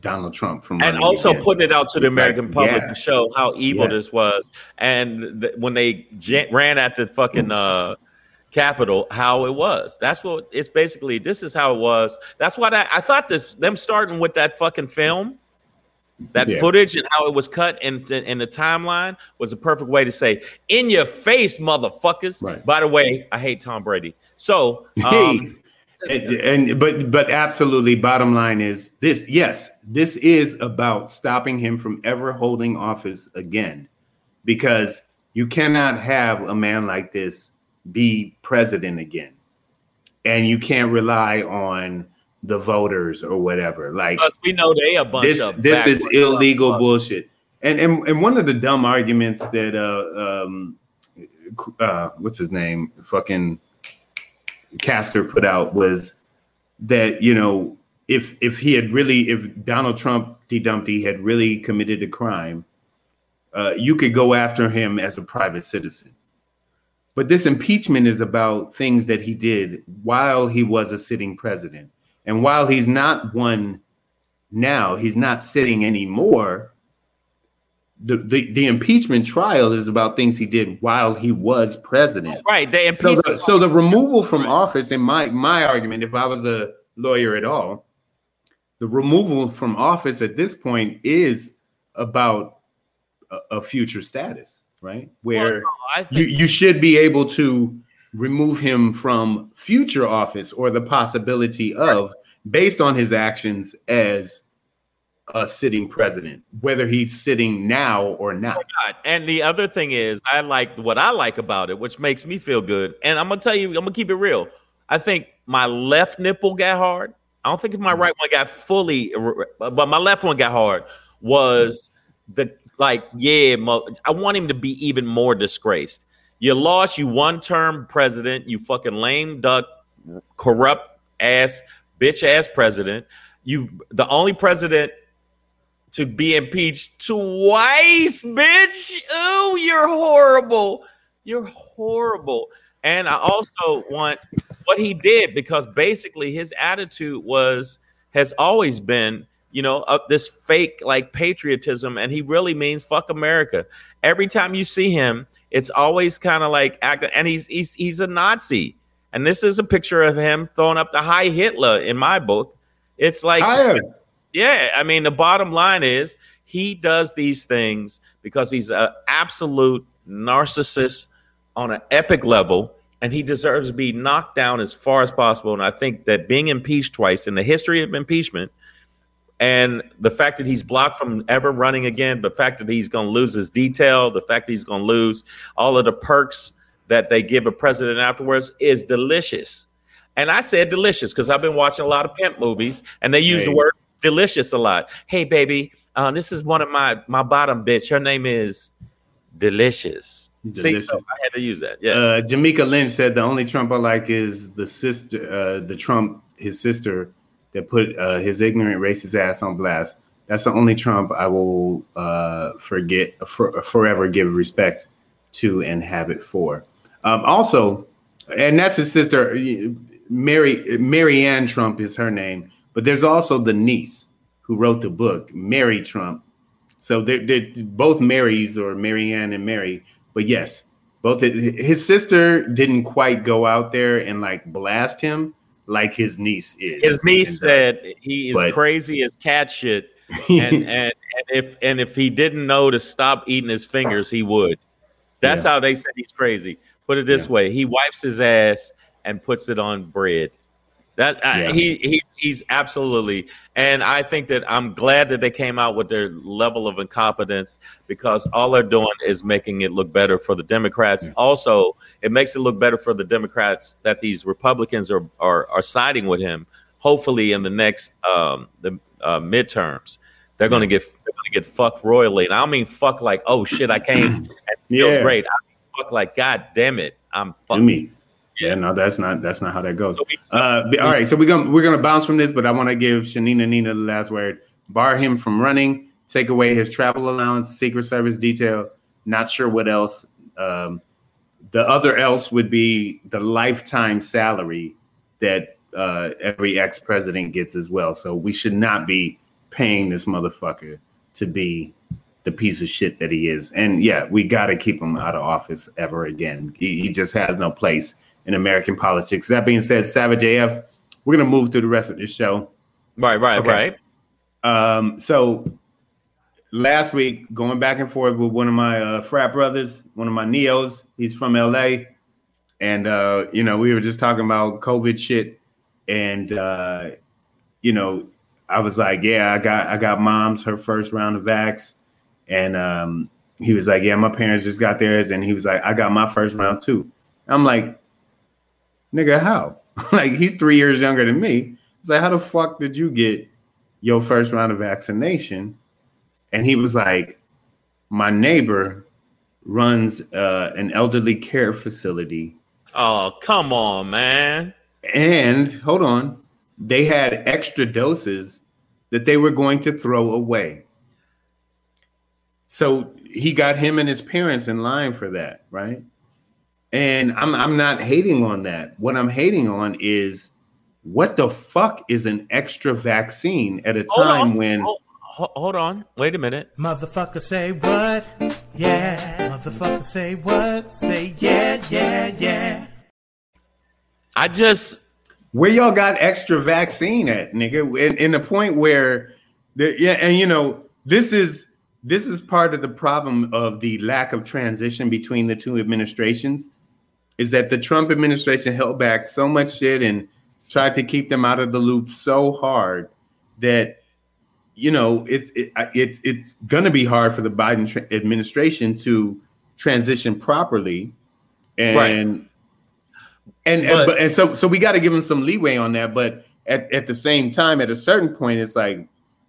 Speaker 2: Donald Trump from
Speaker 1: and also
Speaker 2: again.
Speaker 1: putting it out to the American public
Speaker 2: yeah.
Speaker 1: to show how evil
Speaker 2: Yeah.
Speaker 1: this was. And th- when they j- ran at the fucking uh, Capitol how it was. That's what it's basically. This is how it was. That's what I, I thought. This them starting with that fucking film, that
Speaker 2: Yeah.
Speaker 1: footage and how it was cut in in the timeline was a perfect way to say in your face, motherfuckers.
Speaker 2: Right.
Speaker 1: By the way, I hate Tom Brady. So um,
Speaker 2: and, and- but but absolutely bottom line is this yes this is about stopping him from ever holding office again because you cannot have a man like this be president again and you can't rely on the voters or whatever. Like
Speaker 1: plus we know they a bunch
Speaker 2: this
Speaker 1: of
Speaker 2: this is illegal bullshit. And, and and one of the dumb arguments that uh um uh what's his name? Fucking Castor put out was that you know if if he had really if Donald Trump D Dumpty had really committed a crime, uh, you could go after him as a private citizen. But this impeachment is about things that he did while he was a sitting president, and while he's not one now, he's not sitting anymore. The, the, the impeachment trial is about things he did while he was president.
Speaker 1: Right. They
Speaker 2: So the, so the removal from office, in my my argument, if I was a lawyer at all, the removal from office at this point is about a, a future status, right? Where
Speaker 1: Well, no,
Speaker 2: you you should be able to remove him from future office or the possibility of based on his actions as a sitting president, whether he's sitting now or not.
Speaker 1: And the other thing is, I like what I like about it, which makes me feel good. And I'm gonna tell you, I'm gonna keep it real. I think my left nipple got hard. I don't think if my right one got fully, but my left one got hard. Was the like, yeah, I want him to be even more disgraced. You lost, you one term president, you fucking lame duck, corrupt ass, bitch ass president. You the only president to be impeached twice, bitch. Oh, you're horrible. You're horrible. And I also want what he did because basically his attitude was has always been, you know, uh, this fake like patriotism, and he really means fuck America. Every time you see him, it's always kind of like act, and he's he's he's a Nazi. And this is a picture of him throwing up the high Hitler in my book. It's like
Speaker 2: Higher.
Speaker 1: yeah, I mean, the bottom line is he does these things because he's an absolute narcissist on an epic level, and he deserves to be knocked down as far as possible. And I think that being impeached twice in the history of impeachment, and the fact that he's blocked from ever running again, the fact that he's going to lose his detail, the fact that he's going to lose all of the perks that they give a president afterwards is delicious. And I said delicious because I've been watching a lot of pimp movies, and they use the word delicious a lot. Hey, baby, uh, this is one of my my bottom bitch. Her name is Delicious. See,
Speaker 2: Delicious.
Speaker 1: so I had to use that. Yeah.
Speaker 2: Uh, Jamaica Lynch said the only Trump I like is the sister, uh, the Trump, his sister, that put uh, his ignorant racist ass on blast. That's the only Trump I will uh, forget for, forever give respect to and have it for. Um, also, and that's his sister, Mary Mary Ann Trump is her name, but there's also the niece who wrote the book, Mary Trump. So they're, they're both Marys or Mary Ann and Mary. But yes, both his sister didn't quite go out there and like blast him like his niece is.
Speaker 1: His niece
Speaker 2: uh,
Speaker 1: said he is
Speaker 2: but-
Speaker 1: crazy as cat shit, and, and and if and if he didn't know to stop eating his fingers, he would. That's
Speaker 2: Yeah.
Speaker 1: how they said he's crazy. Put it this
Speaker 2: Yeah.
Speaker 1: way: he wipes his ass and puts it on bread. That uh,
Speaker 2: Yeah.
Speaker 1: he he he's absolutely, and I think that I'm glad that they came out with their level of incompetence because all they're doing is making it look better for the Democrats. Also, it makes it look better for the Democrats that these Republicans are are, are siding with him. Hopefully, in the next um, the uh, midterms, they're going to get they're going to get fucked royally, and I don't mean fuck like oh shit I came and it feels
Speaker 2: Yeah.
Speaker 1: great. I fuck like god damn it I'm fucked.
Speaker 2: me. Yeah, no, that's not that's not how that goes.
Speaker 1: So we-
Speaker 2: Uh, all right, so we're gonna we're gonna bounce from this, but I want to give Shanina Nina the last word. Bar him from running, take away his travel allowance, Secret Service detail. Not sure what else. Um, the other else would be the lifetime salary that uh, every ex president gets as well. So we should not be paying this motherfucker to be the piece of shit that he is. And yeah, we got to keep him out of office ever again. He, he just has no place in American politics. That being said, Savage AF, we're gonna move to the rest of this show.
Speaker 1: Right, right,
Speaker 2: Okay.
Speaker 1: right.
Speaker 2: Um, so last week, going back and forth with one of my uh, frat brothers, one of my neos, he's from LA, and uh, you know we were just talking about COVID shit, and uh, you know I was like, yeah, I got I got mom's her first round of vax, and um, he was like, yeah, my parents just got theirs, and he was like, I got my first round too. I'm like, nigga, how? like he's three years younger than me. It's like, how the fuck did you get your first round of vaccination? And he was like, my neighbor runs uh, an elderly care facility.
Speaker 1: Oh, come on, man.
Speaker 2: And hold on, they had extra doses that they were going to throw away. So he got him and his parents in line for that, right? And I'm I'm not hating on that. What I'm hating on is what the fuck is an extra vaccine at a
Speaker 1: Hold
Speaker 2: time
Speaker 1: on.
Speaker 2: when
Speaker 1: Hold, hold on. Wait a minute.
Speaker 4: Motherfucker say what? Yeah. Motherfucker say what? Say yeah, yeah, yeah.
Speaker 1: I just
Speaker 2: where y'all got extra vaccine at, nigga? In, in the point where the yeah, and you know, this is this is part of the problem of the lack of transition between the two administrations is that the Trump administration held back so much shit and tried to keep them out of the loop so hard that you know it's it, it's it's going to be hard for the Biden tra- administration to transition properly and
Speaker 1: Right.
Speaker 2: and and,
Speaker 1: But-
Speaker 2: but, and so so we got to give them some leeway on that but at, at the same time at a certain point it's like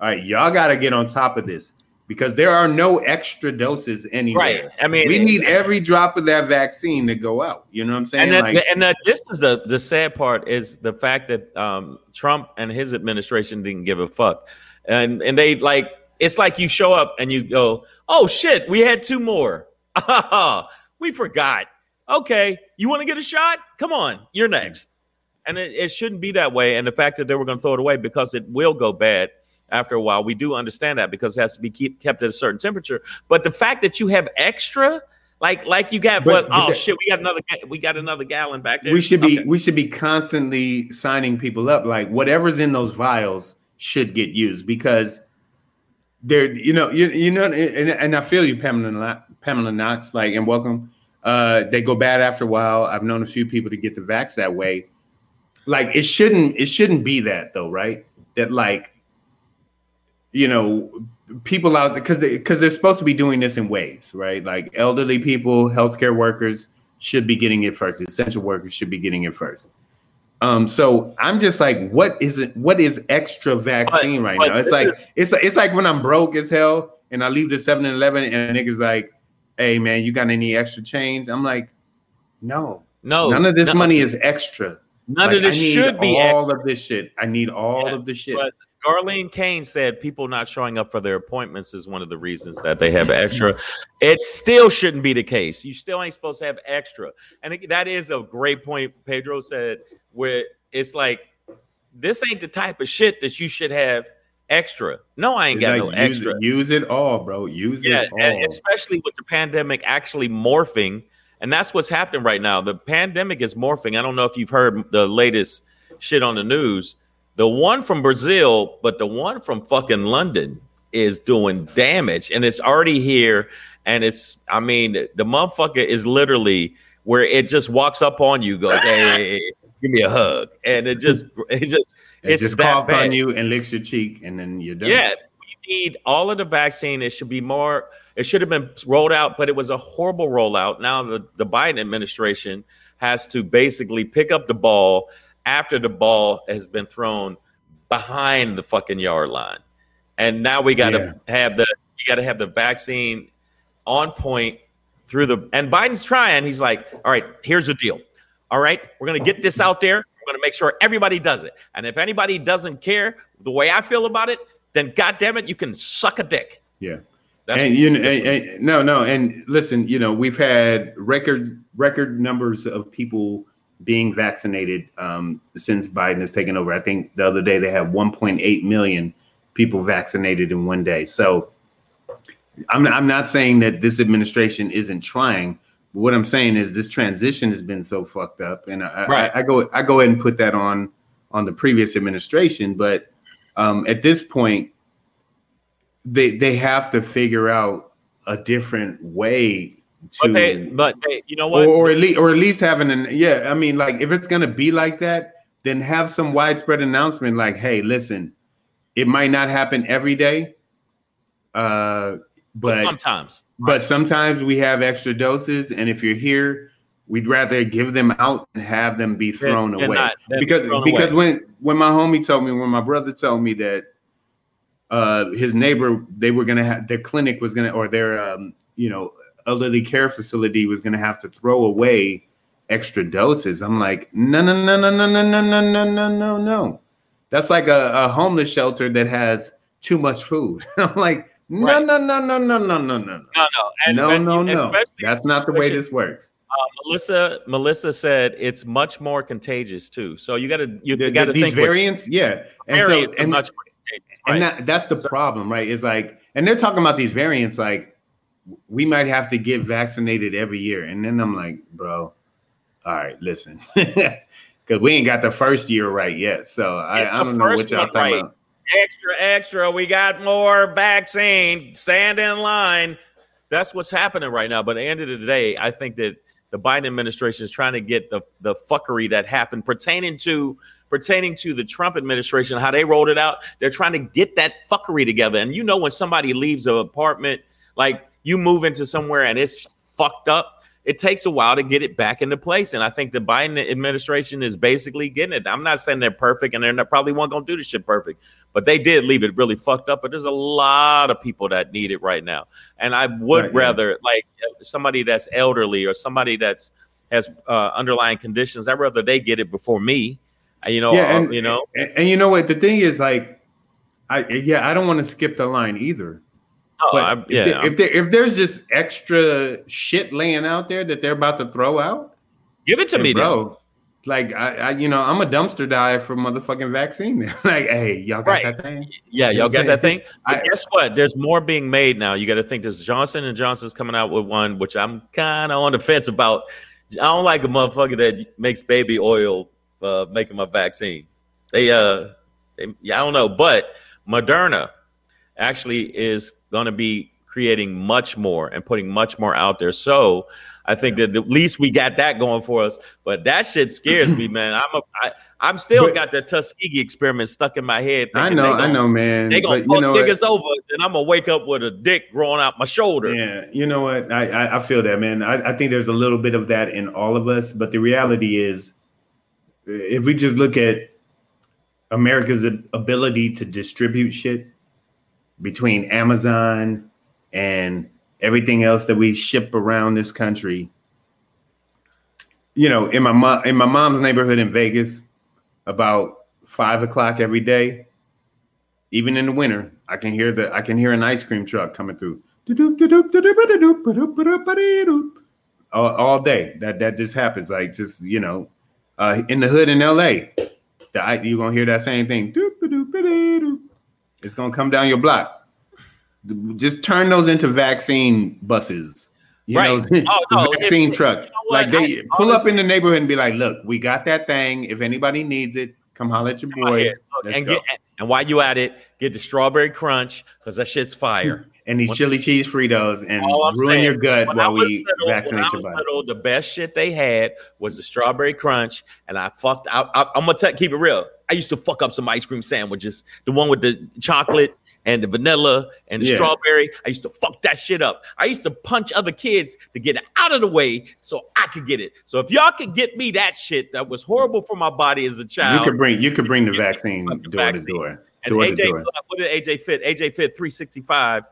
Speaker 2: all right y'all got to get on top of this because there are no extra doses anywhere
Speaker 1: Right. I mean,
Speaker 2: we need every drop of that vaccine to go out you know what i'm saying
Speaker 1: and that,
Speaker 2: Like-
Speaker 1: and that this is the the sad part is the fact that um, Trump and his administration didn't give a fuck, and and they like it's like you show up and you go, oh shit, we had two more, we forgot. Okay, you want to get a shot? Come on, you're next. And it, it shouldn't be that way. And the fact that they were going to throw it away because it will go bad after a while, we do understand that because it has to be keep, kept at a certain temperature. But the fact that you have extra, like like you got,
Speaker 2: But-
Speaker 1: Oh
Speaker 2: that-
Speaker 1: shit, we got another we got another gallon back there.
Speaker 2: we should be
Speaker 1: Okay.
Speaker 2: we should be constantly signing people up like whatever's in those vials should get used because they're you know you, you know and, and i feel you pamela pamela knox like and welcome uh they go bad after a while i've known a few people to get the vax that way like it shouldn't it shouldn't be that though right that like you know people out because because they're supposed to be doing this in waves right? Like elderly people healthcare workers should be getting it first. Essential workers should be getting it first. Um so i'm just like what is it what is extra vaccine right
Speaker 1: but
Speaker 2: now? It's like
Speaker 1: is-
Speaker 2: it's it's like when i'm broke as hell and i leave the 7-eleven and a nigga's like hey man you got any extra change? I'm like no.
Speaker 1: No
Speaker 2: none of this money is extra.
Speaker 1: None
Speaker 2: Like,
Speaker 1: of this should be
Speaker 2: all of this shit. I need all
Speaker 1: Yeah,
Speaker 2: of the shit.
Speaker 1: But Garlene Kane said people not showing up for their appointments is one of the reasons that they have extra. It still shouldn't be the case. You still ain't supposed to have extra. And it- that is a great point Pedro said where it's like this ain't the type of shit that you should have extra. No, I ain't
Speaker 2: It's
Speaker 1: got
Speaker 2: like,
Speaker 1: no
Speaker 2: use,
Speaker 1: extra.
Speaker 2: use it all bro use
Speaker 1: Yeah,
Speaker 2: it all
Speaker 1: and especially with the pandemic actually morphing, and that's what's happening right now. The pandemic is morphing. I don't know if you've heard the latest shit on the news. The one from Brazil, but the one from fucking London is doing damage, and it's already here. And it's, I mean, the motherfucker is literally where it just walks up on you, goes, "Hey, give me a hug," and it just, it just,
Speaker 2: It
Speaker 1: it's
Speaker 2: just on you and licks your cheek and then you're done
Speaker 1: Yeah, we need all of the vaccine. It should be more. It should have been rolled out, but it was a horrible rollout. Now the the Biden administration has to basically pick up the ball after the ball has been thrown behind the fucking yard line, and now we got to have the you got to have the vaccine on point through the. And Biden's trying. He's like, all right, here's the deal. All right, we're gonna get this out there. We're gonna make sure everybody does it. And if anybody doesn't care the way I feel about it, then goddamn it, you can suck a dick.
Speaker 2: Yeah.
Speaker 1: That's
Speaker 2: and you know, and- and- no, no, and listen, you know, we've had record record numbers of people being vaccinated um, since Biden has taken over. I think the other day they had 1.8 million people vaccinated in one day. So I'm I'm not saying that this administration isn't trying, But what I'm saying is this transition has been so fucked up, and I,
Speaker 1: Right.
Speaker 2: I, I go I go ahead and put that on on the previous administration. But um, at this point, they they have to figure out a different way to
Speaker 1: But they, but they, you know what?
Speaker 2: or, or at least or at least having an yeah i mean like if it's gonna be like that then have some widespread announcement like hey listen it might not happen every day uh but
Speaker 1: sometimes,
Speaker 2: but sometimes we have extra doses and if you're here we'd rather give them out and have them be thrown
Speaker 1: than
Speaker 2: away
Speaker 1: be
Speaker 2: because
Speaker 1: thrown
Speaker 2: because
Speaker 1: away.
Speaker 2: when when my homie told me when my brother told me that uh his neighbor they were gonna have their clinic was gonna or their um you know elderly care facility was gonna have to throw away extra doses i'm like no no no no no no no no no no no no that's like a, a homeless shelter that has too much food i'm like no
Speaker 1: Right.
Speaker 2: no no no no no no no no
Speaker 1: no, no, and,
Speaker 2: no
Speaker 1: and
Speaker 2: no no that's not the way this works
Speaker 1: Uh, Melissa, Melissa said it's much more contagious too. So you got to you,
Speaker 2: The-
Speaker 1: got to
Speaker 2: these
Speaker 1: think
Speaker 2: variants yeah and
Speaker 1: variants
Speaker 2: so and,
Speaker 1: much more contagious.
Speaker 2: and that, that's the problem right is like and they're talking about these variants like we might have to get vaccinated every year and then i'm like bro all right listen because we ain't got the first year right yet so i, I don't know what y'all talking
Speaker 1: right.
Speaker 2: about
Speaker 1: extra, extra. We got more vaccine. Stand in line. That's what's happening right now. But at the end of the day, I think that the Biden administration is trying to get the the fuckery that happened pertaining to pertaining to the Trump administration, how they rolled it out. They're trying to get that fuckery together. And you know, when somebody leaves an apartment, like you move into somewhere and it's fucked up. It takes a while to get it back into place, and I think the Biden administration is basically getting it. I'm not saying they're perfect, and they're not, probably won't gonna do this shit perfect, but they did leave it really fucked up. But there's a lot of people that need it right now, and I would
Speaker 2: Right, yeah.
Speaker 1: rather like somebody that's elderly or somebody that's has uh, underlying conditions. I'd rather they get it before me. Uh, You know,
Speaker 2: yeah
Speaker 1: uh, you know,
Speaker 2: and, and you know what the thing is like i yeah i don't want to skip the line either
Speaker 1: Oh,
Speaker 2: but
Speaker 1: I-
Speaker 2: if,
Speaker 1: yeah,
Speaker 2: there, if, there, if there's just extra shit laying out there that they're about to throw out
Speaker 1: give it to me, then.
Speaker 2: bro. Like I, I, you know, I'm a dumpster dive for motherfucking vaccine. like, hey, y'all got
Speaker 1: Right.
Speaker 2: that thing?
Speaker 1: Yeah, y'all got that thing. But
Speaker 2: I-
Speaker 1: guess what? There's more being made now. You got to think this Johnson and Johnson's coming out with one, which I'm kind of on the fence about. I don't like a motherfucker that makes baby oil uh, making my vaccine. They, uh, they, yeah, I don't know, but Moderna actually is going to be creating much more and putting much more out there. So I think that at least we got that going for us. But that shit scares me, man. I'm a, I, I'm still
Speaker 2: But-
Speaker 1: got the Tuskegee experiment stuck in my head.
Speaker 2: I know, I
Speaker 1: gonna-
Speaker 2: know, man.
Speaker 1: they gonna
Speaker 2: but
Speaker 1: fuck
Speaker 2: know
Speaker 1: niggas
Speaker 2: what?
Speaker 1: over, and I'm gonna wake up with a dick growing out my shoulder.
Speaker 2: Yeah, you know what? I, I, I feel that, man. I, I think there's a little bit of that in all of us, but the reality is, if we just look at America's ability to distribute shit between Amazon and everything else that we ship around this country, you know, in my mom in my mom's neighborhood in Vegas, about five o'clock every day, even in the winter, I can hear the I can hear an ice cream truck coming through. All, all day. That that just happens. Like just you know, uh, in the hood in L.A., the, you're gonna hear that same thing. It's gonna come down your block. Just turn those into vaccine buses. You
Speaker 1: Right.
Speaker 2: know,
Speaker 1: Oh, no,
Speaker 2: vaccine
Speaker 1: if-
Speaker 2: truck.
Speaker 1: you know
Speaker 2: like they
Speaker 1: I-
Speaker 2: pull up in the neighborhood and be like, "Look, we got that thing. If anybody needs it, come holler at your boy.
Speaker 1: here. Look,
Speaker 2: Let's
Speaker 1: and,
Speaker 2: go."
Speaker 1: get, and while you at it, get the strawberry crunch because that shit's fire.
Speaker 2: And these chili cheese Fritos and ruin
Speaker 1: saying,
Speaker 2: your gut while we
Speaker 1: little-
Speaker 2: vaccinate your body.
Speaker 1: little, the best shit they had was the strawberry crunch, and I fucked. I, I'm gonna tell- keep it real. I used to fuck up some ice cream sandwiches, the one with the chocolate and the vanilla and the
Speaker 2: Yeah.
Speaker 1: strawberry. I used to fuck that shit up. I used to punch other kids to get it out of the way so I could get it. So if y'all could get me that shit that was horrible for my body as a child, You
Speaker 2: could bring you could bring the vaccine door to door.
Speaker 1: and
Speaker 2: Door to
Speaker 1: AJ,
Speaker 2: door.
Speaker 1: what did AJ Fit? AJ Fit 365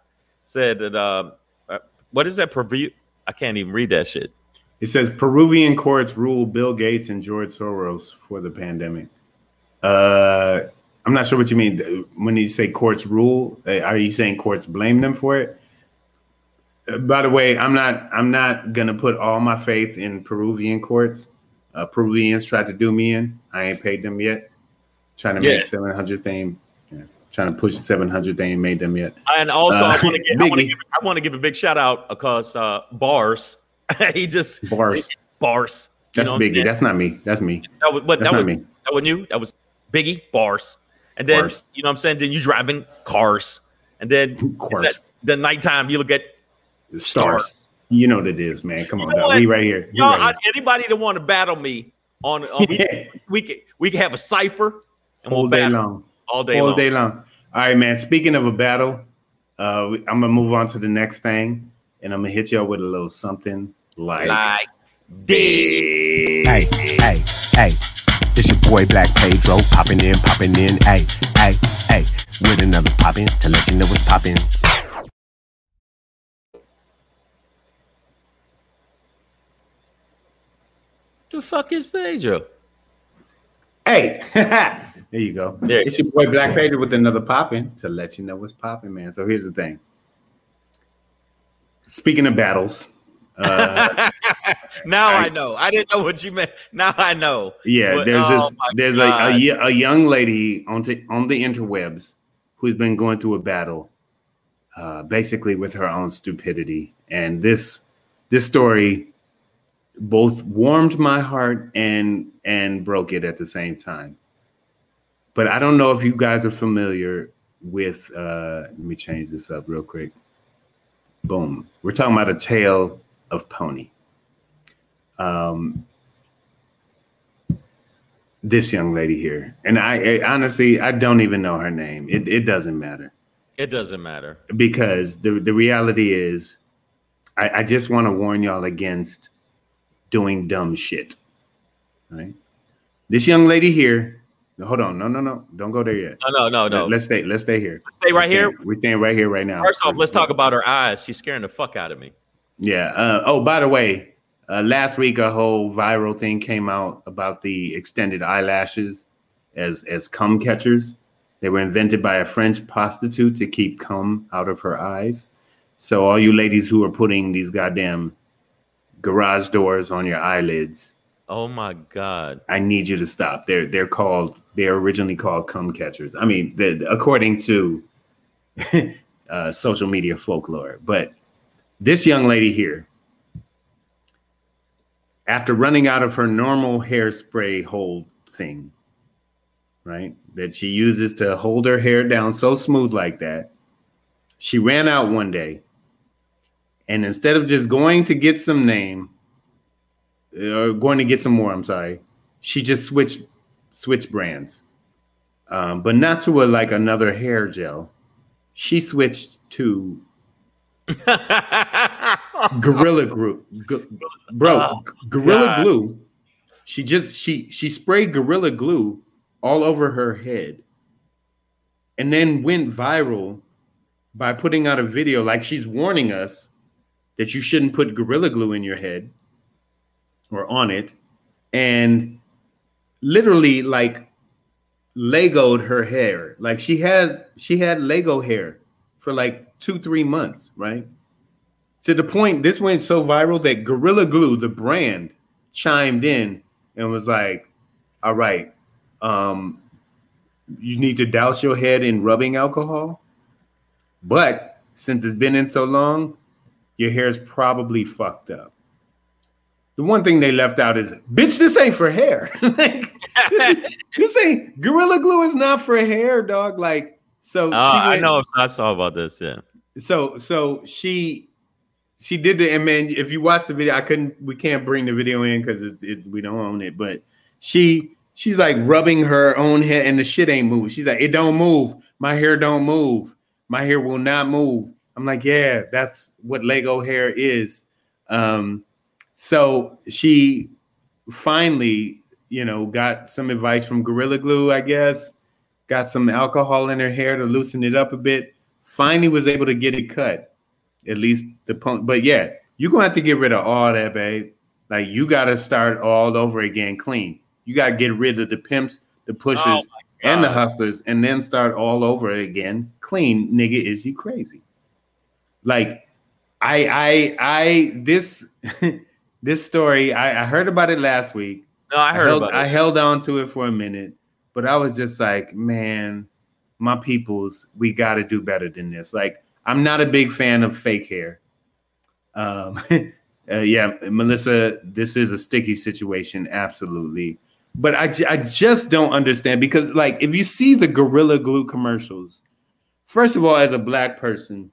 Speaker 1: said that. Um, uh, what is that? Preview? I can't even read that shit.
Speaker 2: It says Peruvian courts rule Bill Gates and George Soros for the pandemic. Uh, I'm not sure what you mean when you say courts rule. uh, Are you saying courts blame them for it? Uh, by the way, I'm not. I'm not gonna put all my faith in Peruvian courts. Uh, Peruvians tried to do me in. I ain't paid them yet. Trying to
Speaker 1: Yeah.
Speaker 2: make 700. They ain't, yeah, trying to push 700. They ain't made them yet.
Speaker 1: And also, I
Speaker 2: Uh,
Speaker 1: want to give, I want to give, I want to give a big shout out because uh, bars he just
Speaker 2: Bars.
Speaker 1: bars.
Speaker 2: That's Biggie. That's not me. That's me.
Speaker 1: That was what
Speaker 2: That's
Speaker 1: that was.
Speaker 2: me.
Speaker 1: That wasn't you. That was Biggie bars. And then
Speaker 2: Bars.
Speaker 1: you know what I'm saying. Then you driving cars. And then it's the nighttime you look at
Speaker 2: Stars.
Speaker 1: stars.
Speaker 2: You know what it is, man. Come on,
Speaker 1: know
Speaker 2: dog. we right here. We right
Speaker 1: I, anybody that want to battle me on, on we, we can we can have a cipher and
Speaker 2: All
Speaker 1: we'll
Speaker 2: day long.
Speaker 1: All day
Speaker 2: all
Speaker 1: long.
Speaker 2: day long. All right, man. Speaking of a battle, uh, I'm gonna move on to the next thing, and I'm gonna hit y'all with a little something like,
Speaker 1: Like big.
Speaker 5: Hey, hey, hey. It's your boy Black Pedro popping in, popping in. Hey, hey, hey. With another poppin' to let you know what's poppin'.
Speaker 1: The fuck is Pedro?
Speaker 2: Hey, there you go.
Speaker 1: There it
Speaker 2: it's your boy Black Pager with another popping to let you know what's popping, man. So here's the thing. Speaking of battles, uh,
Speaker 1: now I, know. I didn't know what you meant. Now I know.
Speaker 2: yeah,
Speaker 1: But-
Speaker 2: there's
Speaker 1: oh
Speaker 2: this, there's a, a a young lady on t- on the interwebs who's been going through a battle, uh, basically with her own stupidity, and this this story both warmed my heart and and broke it at the same time. But I don't know if you guys are familiar with. Uh, let me change this up real quick. Boom. We're talking about a tale of pony. Um, this young lady here, and I, I honestly I don't even know her name. It it doesn't matter
Speaker 1: It doesn't matter.
Speaker 2: because the the reality is, I, I just want to warn y'all against doing dumb shit. Right? This young lady here. No, Hold on, no, no, no, don't go there yet.
Speaker 1: No, no, no, no.
Speaker 2: Let's stay. Let's stay here.
Speaker 1: Stay right
Speaker 2: Let's
Speaker 1: here.
Speaker 2: We're staying right here, right now.
Speaker 1: First off, let's talk about her eyes. She's scaring the fuck out of me.
Speaker 2: Yeah. Uh, oh, by the way, uh, last week a whole viral thing came out about the extended eyelashes as as cum catchers. They were invented by a French prostitute to keep cum out of her eyes. So all you ladies who are putting these goddamn garage doors on your eyelids,
Speaker 1: Oh my god.
Speaker 2: I need you to stop. They're they're called they're originally called cum catchers. I mean, the, according to uh, social media folklore, but this young lady here, after running out of her normal hairspray hold thing, right, that she uses to hold her hair down so smooth like that, she ran out one day, and instead of just going to get some name or going to get some more. I'm sorry. She just switched switched brands, um, but not to a like another hair gel. She switched to Gorilla Glue, G- bro.
Speaker 1: Oh,
Speaker 2: Gorilla
Speaker 1: God.
Speaker 2: Glue. She just she she sprayed Gorilla Glue all over her head, and then went viral by putting out a video like she's warning us that you shouldn't put Gorilla Glue in your head or on it and literally like legoed her hair. Like she had she had lego hair for like two three months right? To the point this went so viral that gorilla glue the brand chimed in and was like all right um you need to douse your head in rubbing alcohol but since it's been in so long your hair is probably fucked up the one thing they left out is, bitch, this ain't for hair. like, this, this ain't Gorilla Glue is not for hair, dog. Like, so
Speaker 1: Oh,
Speaker 2: she
Speaker 1: I know. I saw about this. Yeah.
Speaker 2: So, so she she did the and man, if you watch the video, I couldn't. We can't bring the video in because it's it, we don't own it. But she she's like rubbing her own head, and the shit ain't moving. She's like, it don't move. My hair don't move. My hair will not move. I'm like, yeah, that's what Lego hair is. Um, so she finally, you know, got some advice from Gorilla Glue, I guess. Got some alcohol in her hair to loosen it up a bit. Finally, was able to get it cut. At least the punk. But yeah, you're gonna have to get rid of all that, babe. Like you gotta start all over again, clean. You gotta get rid of the pimps, the pushers,
Speaker 1: Oh
Speaker 2: and the hustlers, and then start all over again, clean. Nigga, is you crazy? Like, I, I, I, this, this story, I, I heard about it last week.
Speaker 1: No, I heard
Speaker 2: held,
Speaker 1: about
Speaker 2: I held on to it for a minute, but I was just like, man, my peoples, we got to do better than this. Like, I'm not a big fan of fake hair. Um, Uh, yeah, Melissa, this is a sticky situation, absolutely. But I, I just don't understand because, like, if you see the Gorilla Glue commercials, first of all, as a black person,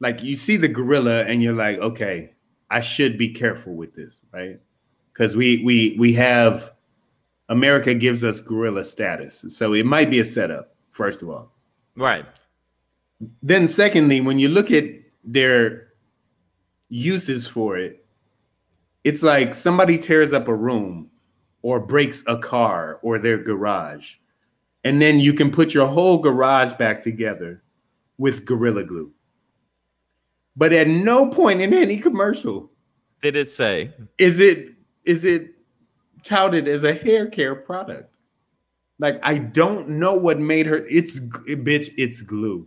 Speaker 2: like you see the gorilla and you're like, okay, I should be careful with this, right? Because we we we have America gives us gorilla status, so it might be a setup. First of all,
Speaker 1: Right.
Speaker 2: then secondly, when you look at their uses for it, it's like somebody tears up a room or breaks a car or their garage, and then you can put your whole garage back together with gorilla glue. But at no point in any commercial
Speaker 1: Did it say?
Speaker 2: is it is it touted as a hair care product. Like I don't know what made her. It's bitch. It's glue.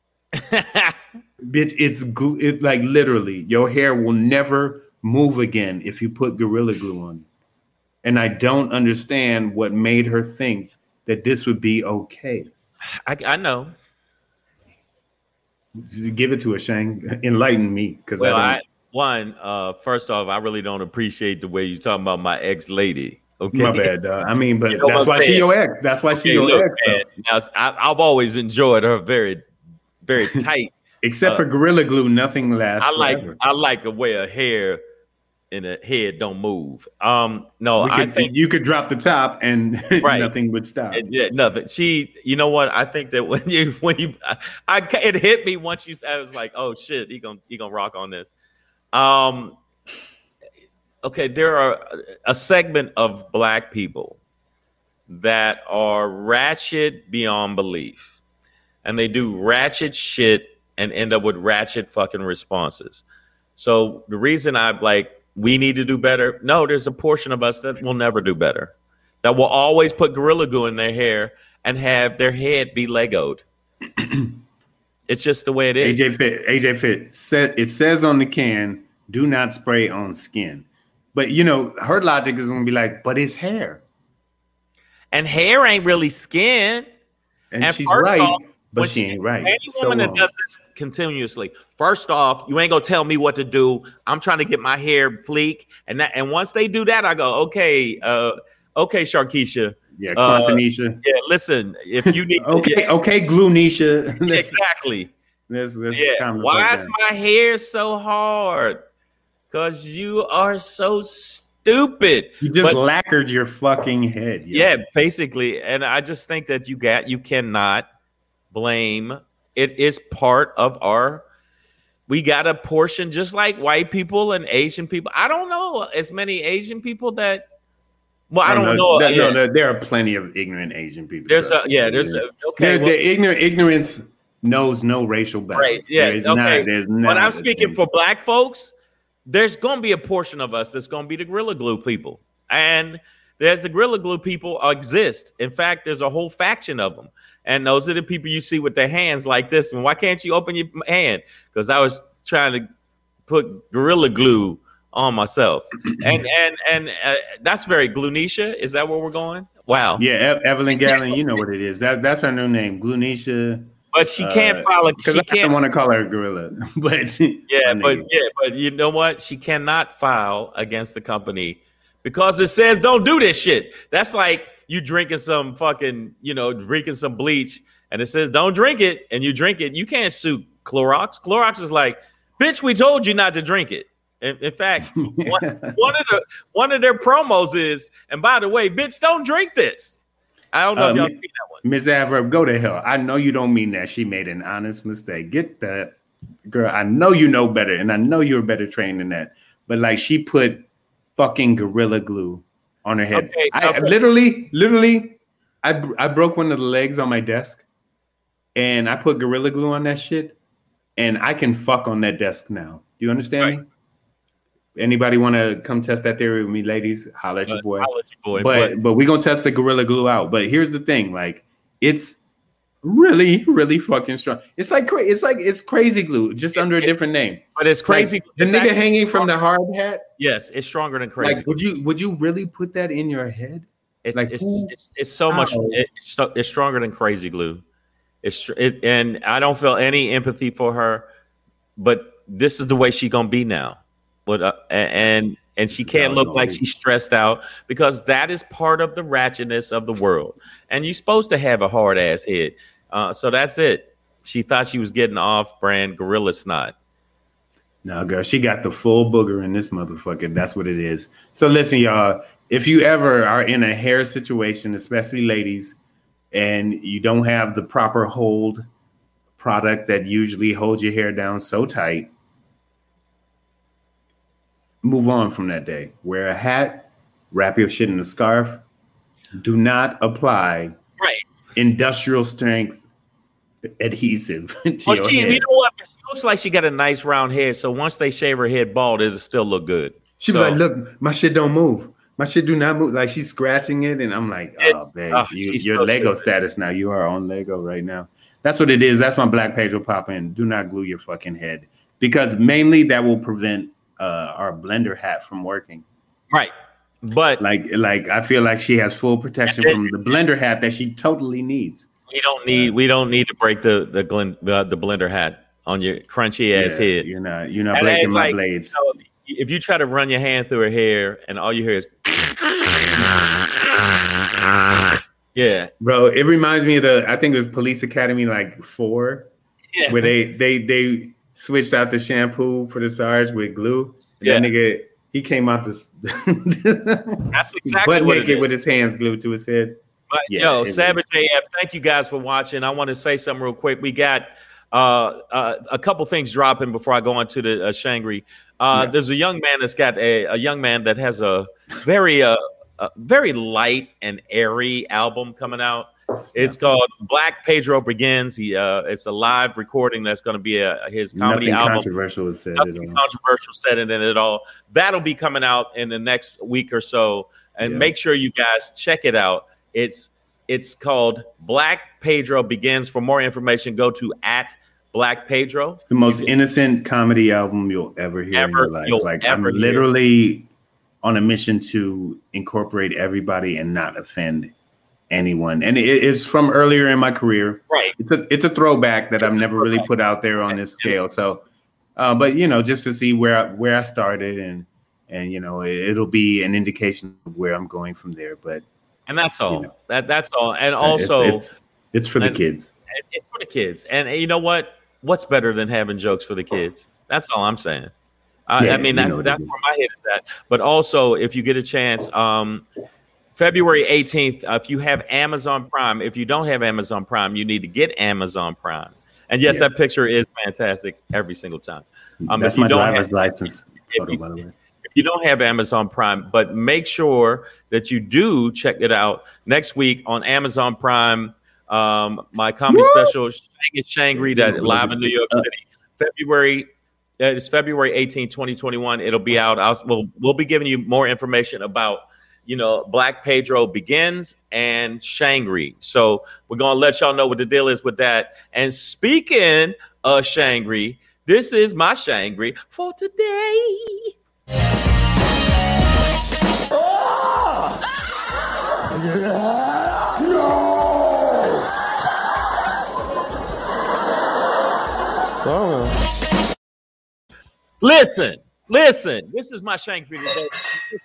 Speaker 2: bitch. It's glue. It like literally, your hair will never move again if you put gorilla glue on. it. And I don't understand what made her think that this would be okay.
Speaker 1: I, I know.
Speaker 2: Give it to us, Shane. Enlighten me, because
Speaker 1: Well,
Speaker 2: I
Speaker 1: I, one, uh, first off, I really don't appreciate the way you talking about my ex lady. Okay.
Speaker 2: My bad. dog. I mean, but
Speaker 1: You know
Speaker 2: that's why she your ex. That's why she your
Speaker 1: look,
Speaker 2: ex.
Speaker 1: man, now, I, I've always enjoyed her very, very tight.
Speaker 2: Except
Speaker 1: uh,
Speaker 2: for gorilla glue, nothing lasts.
Speaker 1: I like
Speaker 2: forever.
Speaker 1: I like the way of hair and her head don't move. Um, no,
Speaker 2: We
Speaker 1: I think
Speaker 2: you could drop the top and
Speaker 1: Right.
Speaker 2: nothing would stop.
Speaker 1: Yeah, nothing. She, you know what? I think that when you when you, I, I it hit me once you said, I was like, oh shit, he gonna he gonna rock on this. Um, okay, there are a segment of black people that are ratchet beyond belief, and they do ratchet shit and end up with ratchet fucking responses. So the reason I'm like, we need to do better. No, there's a portion of us that will never do better that will always put gorilla glue in their hair and have their head be legoed. it's just the way it is.
Speaker 2: AJ Fit, AJ Fit said it says on the can, do not spray on skin. But you know, her logic is gonna be like, but it's hair.
Speaker 1: And hair ain't really skin.
Speaker 2: And,
Speaker 1: And
Speaker 2: she's right,
Speaker 1: off,
Speaker 2: but
Speaker 1: when
Speaker 2: she ain't right.
Speaker 1: Any
Speaker 2: So
Speaker 1: woman that does this continuously, first off, you ain't gonna tell me what to do. I'm trying to get my hair fleek, and that, and once they do that, I go, okay, uh, okay, Sharkeisha.
Speaker 2: Yeah,
Speaker 1: uh, yeah, listen, if you need,
Speaker 2: okay,
Speaker 1: yeah,
Speaker 2: okay, glue Nisha.
Speaker 1: Exactly.
Speaker 2: let's- let's
Speaker 1: yeah. Why is my hair so hard? Cause you are so stupid.
Speaker 2: You just
Speaker 1: But-
Speaker 2: lacquered your fucking head. yo.
Speaker 1: yeah, basically, and I just think that you got you cannot blame. It is part of our. We got a portion just like white people and Asian people. I don't know as many Asian people that. Well, I don't know.
Speaker 2: There-
Speaker 1: yeah.
Speaker 2: No, there, are plenty of ignorant Asian people.
Speaker 1: There's a yeah. There's a okay. Well-
Speaker 2: the ignorant ignorance knows no racial bounds.
Speaker 1: Right. Yeah.
Speaker 2: There is
Speaker 1: okay.
Speaker 2: not- there's
Speaker 1: but I'm speaking for black folks. There's going to be a portion of us that's going to be the Gorilla Glue people, and there's the Gorilla Glue people exist. In fact, there's a whole faction of them, and those are the people you see with their hands like this. And why can't you open your hand? Because I was trying to put Gorilla Glue on myself, and and and uh, that's very Glunisha. Is that where we're going? Wow.
Speaker 2: Yeah, Ev- Evelyn Gallon, you know what it is. That that's her new name, Glunisha.
Speaker 1: But she can't file a-
Speaker 2: because
Speaker 1: she
Speaker 2: I
Speaker 1: can't-
Speaker 2: don't want to call her a gorilla, but
Speaker 1: Yeah, but yeah, but you know what? She cannot file against the company because it says don't do this shit. That's like you drinking some fucking, you know, drinking some bleach and it says don't drink it and you drink it. You can't sue Clorox. Clorox is like, bitch, we told you not to drink it. In, in fact, one, one of the one of their promos is, and by the way, bitch, don't drink this. I don't know
Speaker 2: Uh,
Speaker 1: if y'all
Speaker 2: Miss-
Speaker 1: see that one.
Speaker 2: Miss Adverb, go to hell. I know you don't mean that. She made an honest mistake. Get that, girl. I know you know better, and I know you're better trained than that. But like, she put fucking gorilla glue on her head.
Speaker 1: Okay,
Speaker 2: I
Speaker 1: okay.
Speaker 2: literally, literally, I I broke one of the legs on my desk, and I put gorilla glue on that shit, and I can fuck on that desk now. Do you understand me? Anybody want to come test that theory with me, ladies? Holla at your boy.
Speaker 1: holla at your boy,
Speaker 2: But
Speaker 1: but-
Speaker 2: but we gonna test the gorilla glue out. But here's the thing, like it's really really fucking strong. It's like cra- it's like it's crazy glue, just under a different name.
Speaker 1: But it's crazy.
Speaker 2: Like, the
Speaker 1: It's
Speaker 2: nigga hanging from the hard hat.
Speaker 1: Yes, it's stronger than crazy.
Speaker 2: Like, would you would you really put that in your head?
Speaker 1: It's
Speaker 2: Like,
Speaker 1: it's, it's it's so much. It's it's stronger than crazy glue. It's it, and I don't feel any empathy for her. But this is the way she gonna be now. But uh, and and she can't look like she's stressed out because that is part of the ratchetness of the world. And you're supposed to have a hard ass head. Uh, so that's it. She thought she was getting off brand gorilla snot.
Speaker 2: No, girl, she got the full booger in this motherfucker. That's what it is. So listen, y'all. If you ever are in a hair situation, especially ladies, and you don't have the proper hold product that usually holds your hair down so tight, move on from that day. Wear a hat, wrap your shit in a scarf. Do not apply
Speaker 1: right
Speaker 2: industrial strength adhesive to
Speaker 1: Well,
Speaker 2: your
Speaker 1: she,
Speaker 2: head.
Speaker 1: you know what? She looks like she got a nice round head. So once they shave her head bald, it'll still look good.
Speaker 2: She was like, "Look, my shit don't move. My shit do not move." Like she's scratching it, and I'm like, "Oh,
Speaker 1: It's-
Speaker 2: babe,
Speaker 1: oh,
Speaker 2: you,
Speaker 1: so
Speaker 2: Lego status now. You are on Lego right now. That's what it is. That's my black page will pop in. Do not glue your fucking head because mainly that will prevent uh, our blender hat from working.
Speaker 1: Right, but
Speaker 2: like, like I feel like she has full protection from the blender hat that she totally needs.
Speaker 1: we don't need we don't need to break the the glen, uh, the blender hat on your crunchy ass
Speaker 2: Yeah,
Speaker 1: head.
Speaker 2: You're not. You're not
Speaker 1: And
Speaker 2: breaking my
Speaker 1: like,
Speaker 2: blades.
Speaker 1: you know, if you try to run your hand through her hair and all you hear is yeah,
Speaker 2: bro. It reminds me of the. I think it was Police Academy like four,
Speaker 1: Yeah.
Speaker 2: where they they they switched out the shampoo for the Sarge with glue. And
Speaker 1: Yeah.
Speaker 2: That nigga he came out this
Speaker 1: that's exactly
Speaker 2: butt
Speaker 1: what
Speaker 2: naked
Speaker 1: is.
Speaker 2: with his hands glued to his head.
Speaker 1: But
Speaker 2: Yeah,
Speaker 1: yo,
Speaker 2: it is.
Speaker 1: Savage AF, thank you guys for watching. I want to say something real quick. We got uh, uh, a couple things dropping before I go on to the uh, Shangri. Uh,
Speaker 2: Yeah.
Speaker 1: There's a young man that's got a, a young man that has a very uh, a very light and airy album coming out. It's called Black Pedro Begins. He uh, it's a live recording that's going to be a, his comedy
Speaker 2: Nothing
Speaker 1: album
Speaker 2: controversial is said at
Speaker 1: nothing
Speaker 2: all.
Speaker 1: controversial said in it at all. That'll be coming out in the next week or so, and
Speaker 2: Yeah.
Speaker 1: make sure you guys check it out. It's it's called Black Pedro Begins. For more information, go to at Black Pedro.
Speaker 2: It's the most innocent comedy album you'll ever hear
Speaker 1: Ever-
Speaker 2: in your life. Like I'm
Speaker 1: hear.
Speaker 2: literally on a mission to incorporate everybody and not offend anyone. And it, it's from earlier in my career.
Speaker 1: Right.
Speaker 2: It's a it's a throwback that I've never really put out there on this scale. So, uh, but you know, just to see where I, where I started and and you know, it, will be an indication of where I'm going from there. But
Speaker 1: And that's all. That that's all. And also,
Speaker 2: it's, it's, it's for the kids.
Speaker 1: it's for the kids. And you know what? What's better than having jokes for the kids? That's all I'm saying. I,
Speaker 2: Yeah,
Speaker 1: I mean,
Speaker 2: you
Speaker 1: that's
Speaker 2: know
Speaker 1: that's where my head is at. But also, if you get a chance, um, February 18th, uh, if you have Amazon Prime, if you don't have Amazon Prime, you need to get Amazon Prime. And yes,
Speaker 2: Yeah.
Speaker 1: that picture is fantastic every single time. Um,
Speaker 2: That's
Speaker 1: if you
Speaker 2: my
Speaker 1: don't
Speaker 2: driver's
Speaker 1: have-
Speaker 2: license
Speaker 1: if
Speaker 2: photo,
Speaker 1: you-
Speaker 2: by the way.
Speaker 1: if you don't have Amazon Prime, but make sure that you do check it out next week on Amazon Prime. Um, my comedy special, Shang and Shangri, that live in New York City, February. It's February 18, 2021. It'll be out. I'll, we'll, we'll be giving you more information about, you know, Black Pedro Begins and Shangri. So we're going to let y'all know what the deal is with that. And speaking of Shangri, this is my Shangri for today. no! Listen, listen. This is my shank for today.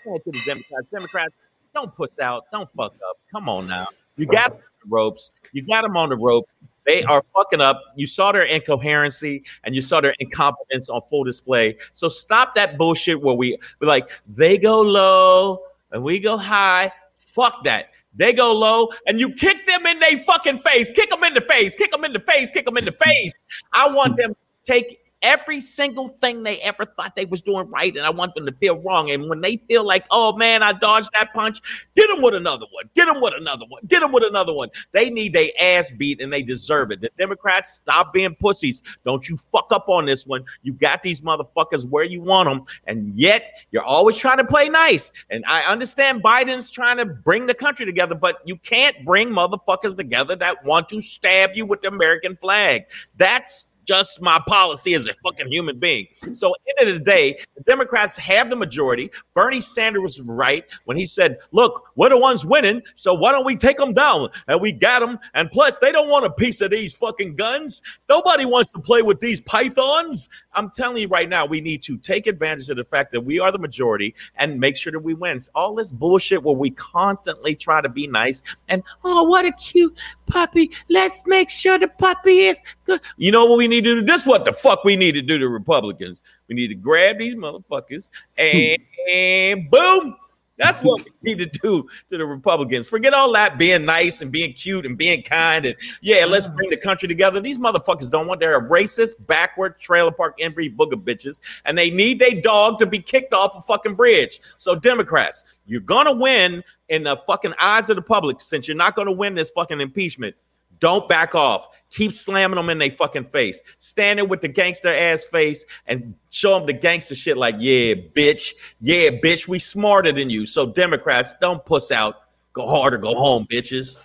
Speaker 1: To the Democrats. Democrats, don't puss out. Don't fuck up. Come on now. You got the ropes. You got them on the rope. They are fucking up. You saw their incoherency and you saw their incompetence on full display. So stop that bullshit where we we're like they go low and we go high. Fuck that. They go low and you kick them in their fucking face. Kick them in the face. Kick them in the face. Kick them in the face. I want them to take every single thing they ever thought they was doing right, and I want them to feel wrong. And when they feel like, oh man, I dodged that punch, get them with another one. Get them with another one. Get them with another one. They need their ass beat, and they deserve it. The Democrats, stop being pussies. Don't you fuck up on this one. You got these motherfuckers where you want them, and yet you're always trying to play nice. And I understand Biden's trying to bring the country together, but you can't bring motherfuckers together that want to stab you with the American flag. That's just my policy as a fucking human being. So, end of the day, the Democrats have the majority. Bernie Sanders was right when he said, "Look, we're the ones winning, so why don't we take them down?" And we got them. And plus, they don't want a piece of these fucking guns. Nobody wants to play with these pythons. I'm telling you right now, we need to take advantage of the fact that we are the majority and make sure that we win. All this bullshit where we constantly try to be nice and oh, what a cute puppy. Let's make sure the puppy is good. You know what we need to do? This what the fuck we need to do to Republicans. We need to grab these motherfuckers and, and boom. That's what we need to do to the Republicans. Forget all that being nice and being cute and being kind and yeah, let's bring the country together. These motherfuckers don't want they're racist, backward, trailer park inbreed booger bitches, and they need their dog to be kicked off a fucking bridge. So Democrats, you're gonna win in the fucking eyes of the public since you're not gonna win this fucking impeachment. Don't back off. Keep slamming them in their fucking face. Standing with the gangster ass face and show them the gangster shit like, yeah, bitch. Yeah, bitch. We smarter than you. So, Democrats, don't puss out. Go hard or go home, bitches.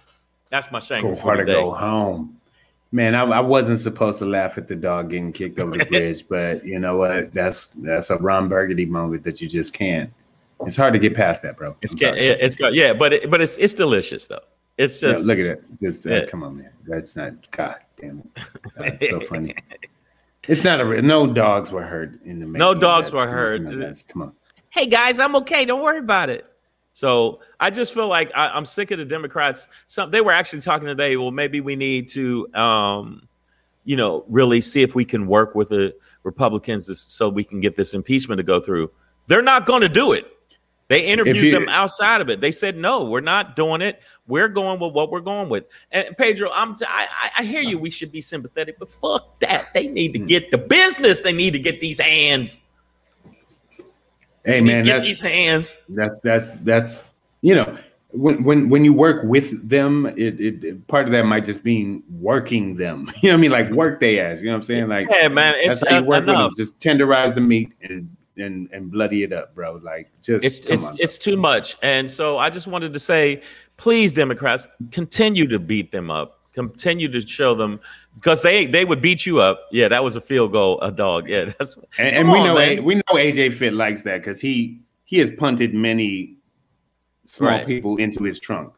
Speaker 1: That's my shame.
Speaker 2: Go hard or go home. Man, I, I, wasn't supposed to laugh at the dog getting kicked over the bridge, but you know what? That's that's a Ron Burgundy moment that you just can't. It's hard to get past that, bro.
Speaker 1: It's it's yeah, but it, but it's it's delicious though. It's just
Speaker 2: yeah, look at it. Just uh, come on, man. That's not. God damn it. That's so funny. It's not a no dogs were hurt in the
Speaker 1: no dogs were hurt.
Speaker 2: Come on.
Speaker 1: Hey guys, I'm okay. Don't worry about it. So I just feel like I, am sick of the Democrats. Some they were actually talking today. Well, maybe we need to, um, you know, really see if we can work with the Republicans so we can get this impeachment to go through. They're not going to do it. They interviewed you, them outside of it. They said, "No, we're not doing it. We're going with what we're going with." And Pedro, I'm I, I hear you. We should be sympathetic, but fuck that. They need to hmm. get the business. They need to get these hands.
Speaker 2: Hey man,
Speaker 1: get these hands.
Speaker 2: That's that's that's you know when when when you work with them, it, it part of that might just mean working them. You know what I mean? Like work they ass. You know what I'm saying? Like
Speaker 1: yeah, man. It's that's how you work enough.
Speaker 2: With them. Just tenderize the meat and and and bloody it up, bro. Like just
Speaker 1: it's it's
Speaker 2: on,
Speaker 1: it's too much. And so I just wanted to say, please, Democrats, continue to beat them up. Continue to show them because they they would beat you up. Yeah, that was a field goal, a dog. Yeah, that's
Speaker 2: and, and we on, know man. we know AJ Fit likes that because he he has punted many small right. people into his trunk.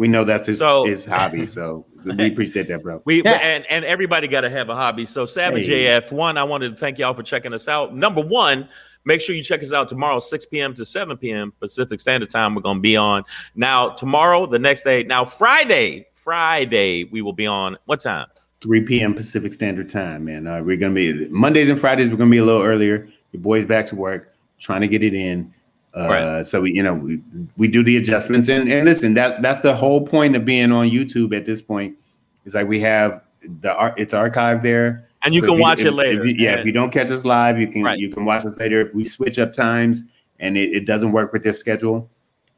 Speaker 2: We know that's his so, his hobby. So we appreciate that, bro.
Speaker 1: We yeah. and and everybody got to have a hobby. So Savage hey. AF one, I wanted to thank y'all for checking us out. Number one, Make sure you check us out tomorrow, 6 p.m. to 7 p.m. Pacific Standard Time. We're going to be on now tomorrow, the next day. Now, Friday, Friday, we will be on what time?
Speaker 2: 3 p.m. Pacific Standard Time, man. Uh, we're going to be Mondays and Fridays, we're going to be a little earlier. Your boy's back to work, trying to get it in. Uh, right. So we, you know, we, we do the adjustments and, and listen, that that's the whole point of being on YouTube at this point. It's like we have the it's archived there
Speaker 1: and you so can
Speaker 2: you,
Speaker 1: watch
Speaker 2: if,
Speaker 1: it later.
Speaker 2: You, yeah, and, if you don't catch us live, you can right. you can watch us later. If we switch up times and it, it doesn't work with their schedule,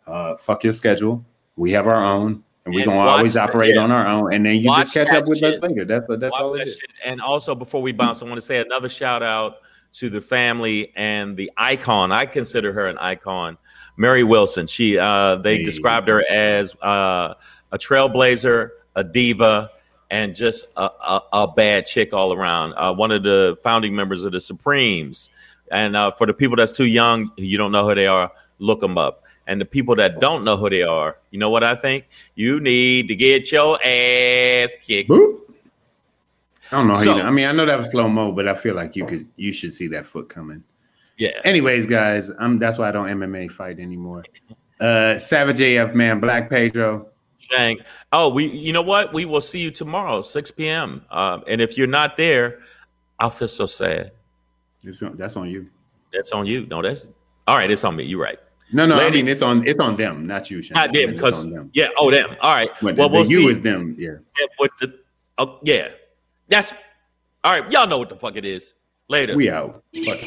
Speaker 2: uh, fuck your schedule. We have our own, and we're gonna always operate on our own. And then you watch just catch up with shit. us later. That's that's watch all it is. Shit.
Speaker 1: And also, before we bounce, I want to say another shout out to the family and the icon. I consider her an icon, Mary Wilson. She uh, they hey. described her as uh, a trailblazer, a diva and just a, a, a bad chick all around. Uh, one of the founding members of the Supremes. And uh, for the people that's too young, you don't know who they are, look them up. And the people that don't know who they are, you know what I think? You need to get your ass kicked. Boop.
Speaker 2: I don't know. So. I mean, I know that was slow mo, but I feel like you could, you should see that foot coming.
Speaker 1: Yeah.
Speaker 2: Anyways, guys, I'm that's why I don't MMA fight anymore. Uh, Savage AF man, Black Pedro,
Speaker 1: saying, "Oh, we, you know what? We will see you tomorrow, 6 p.m. Uh, and if you're not there, I'll feel so sad.
Speaker 2: It's on, that's on you.
Speaker 1: That's on you. No, that's all right. It's on me. You're right.
Speaker 2: No, no. Lady, I mean, it's on it's on them, not you. Shane.
Speaker 1: Not them, because yeah. Oh, them. All right.
Speaker 2: But well, the, we'll you see. is them. Yeah.
Speaker 1: yeah with the, oh, yeah. That's all right. Y'all know what the fuck it is. Later.
Speaker 2: We out. Fuck.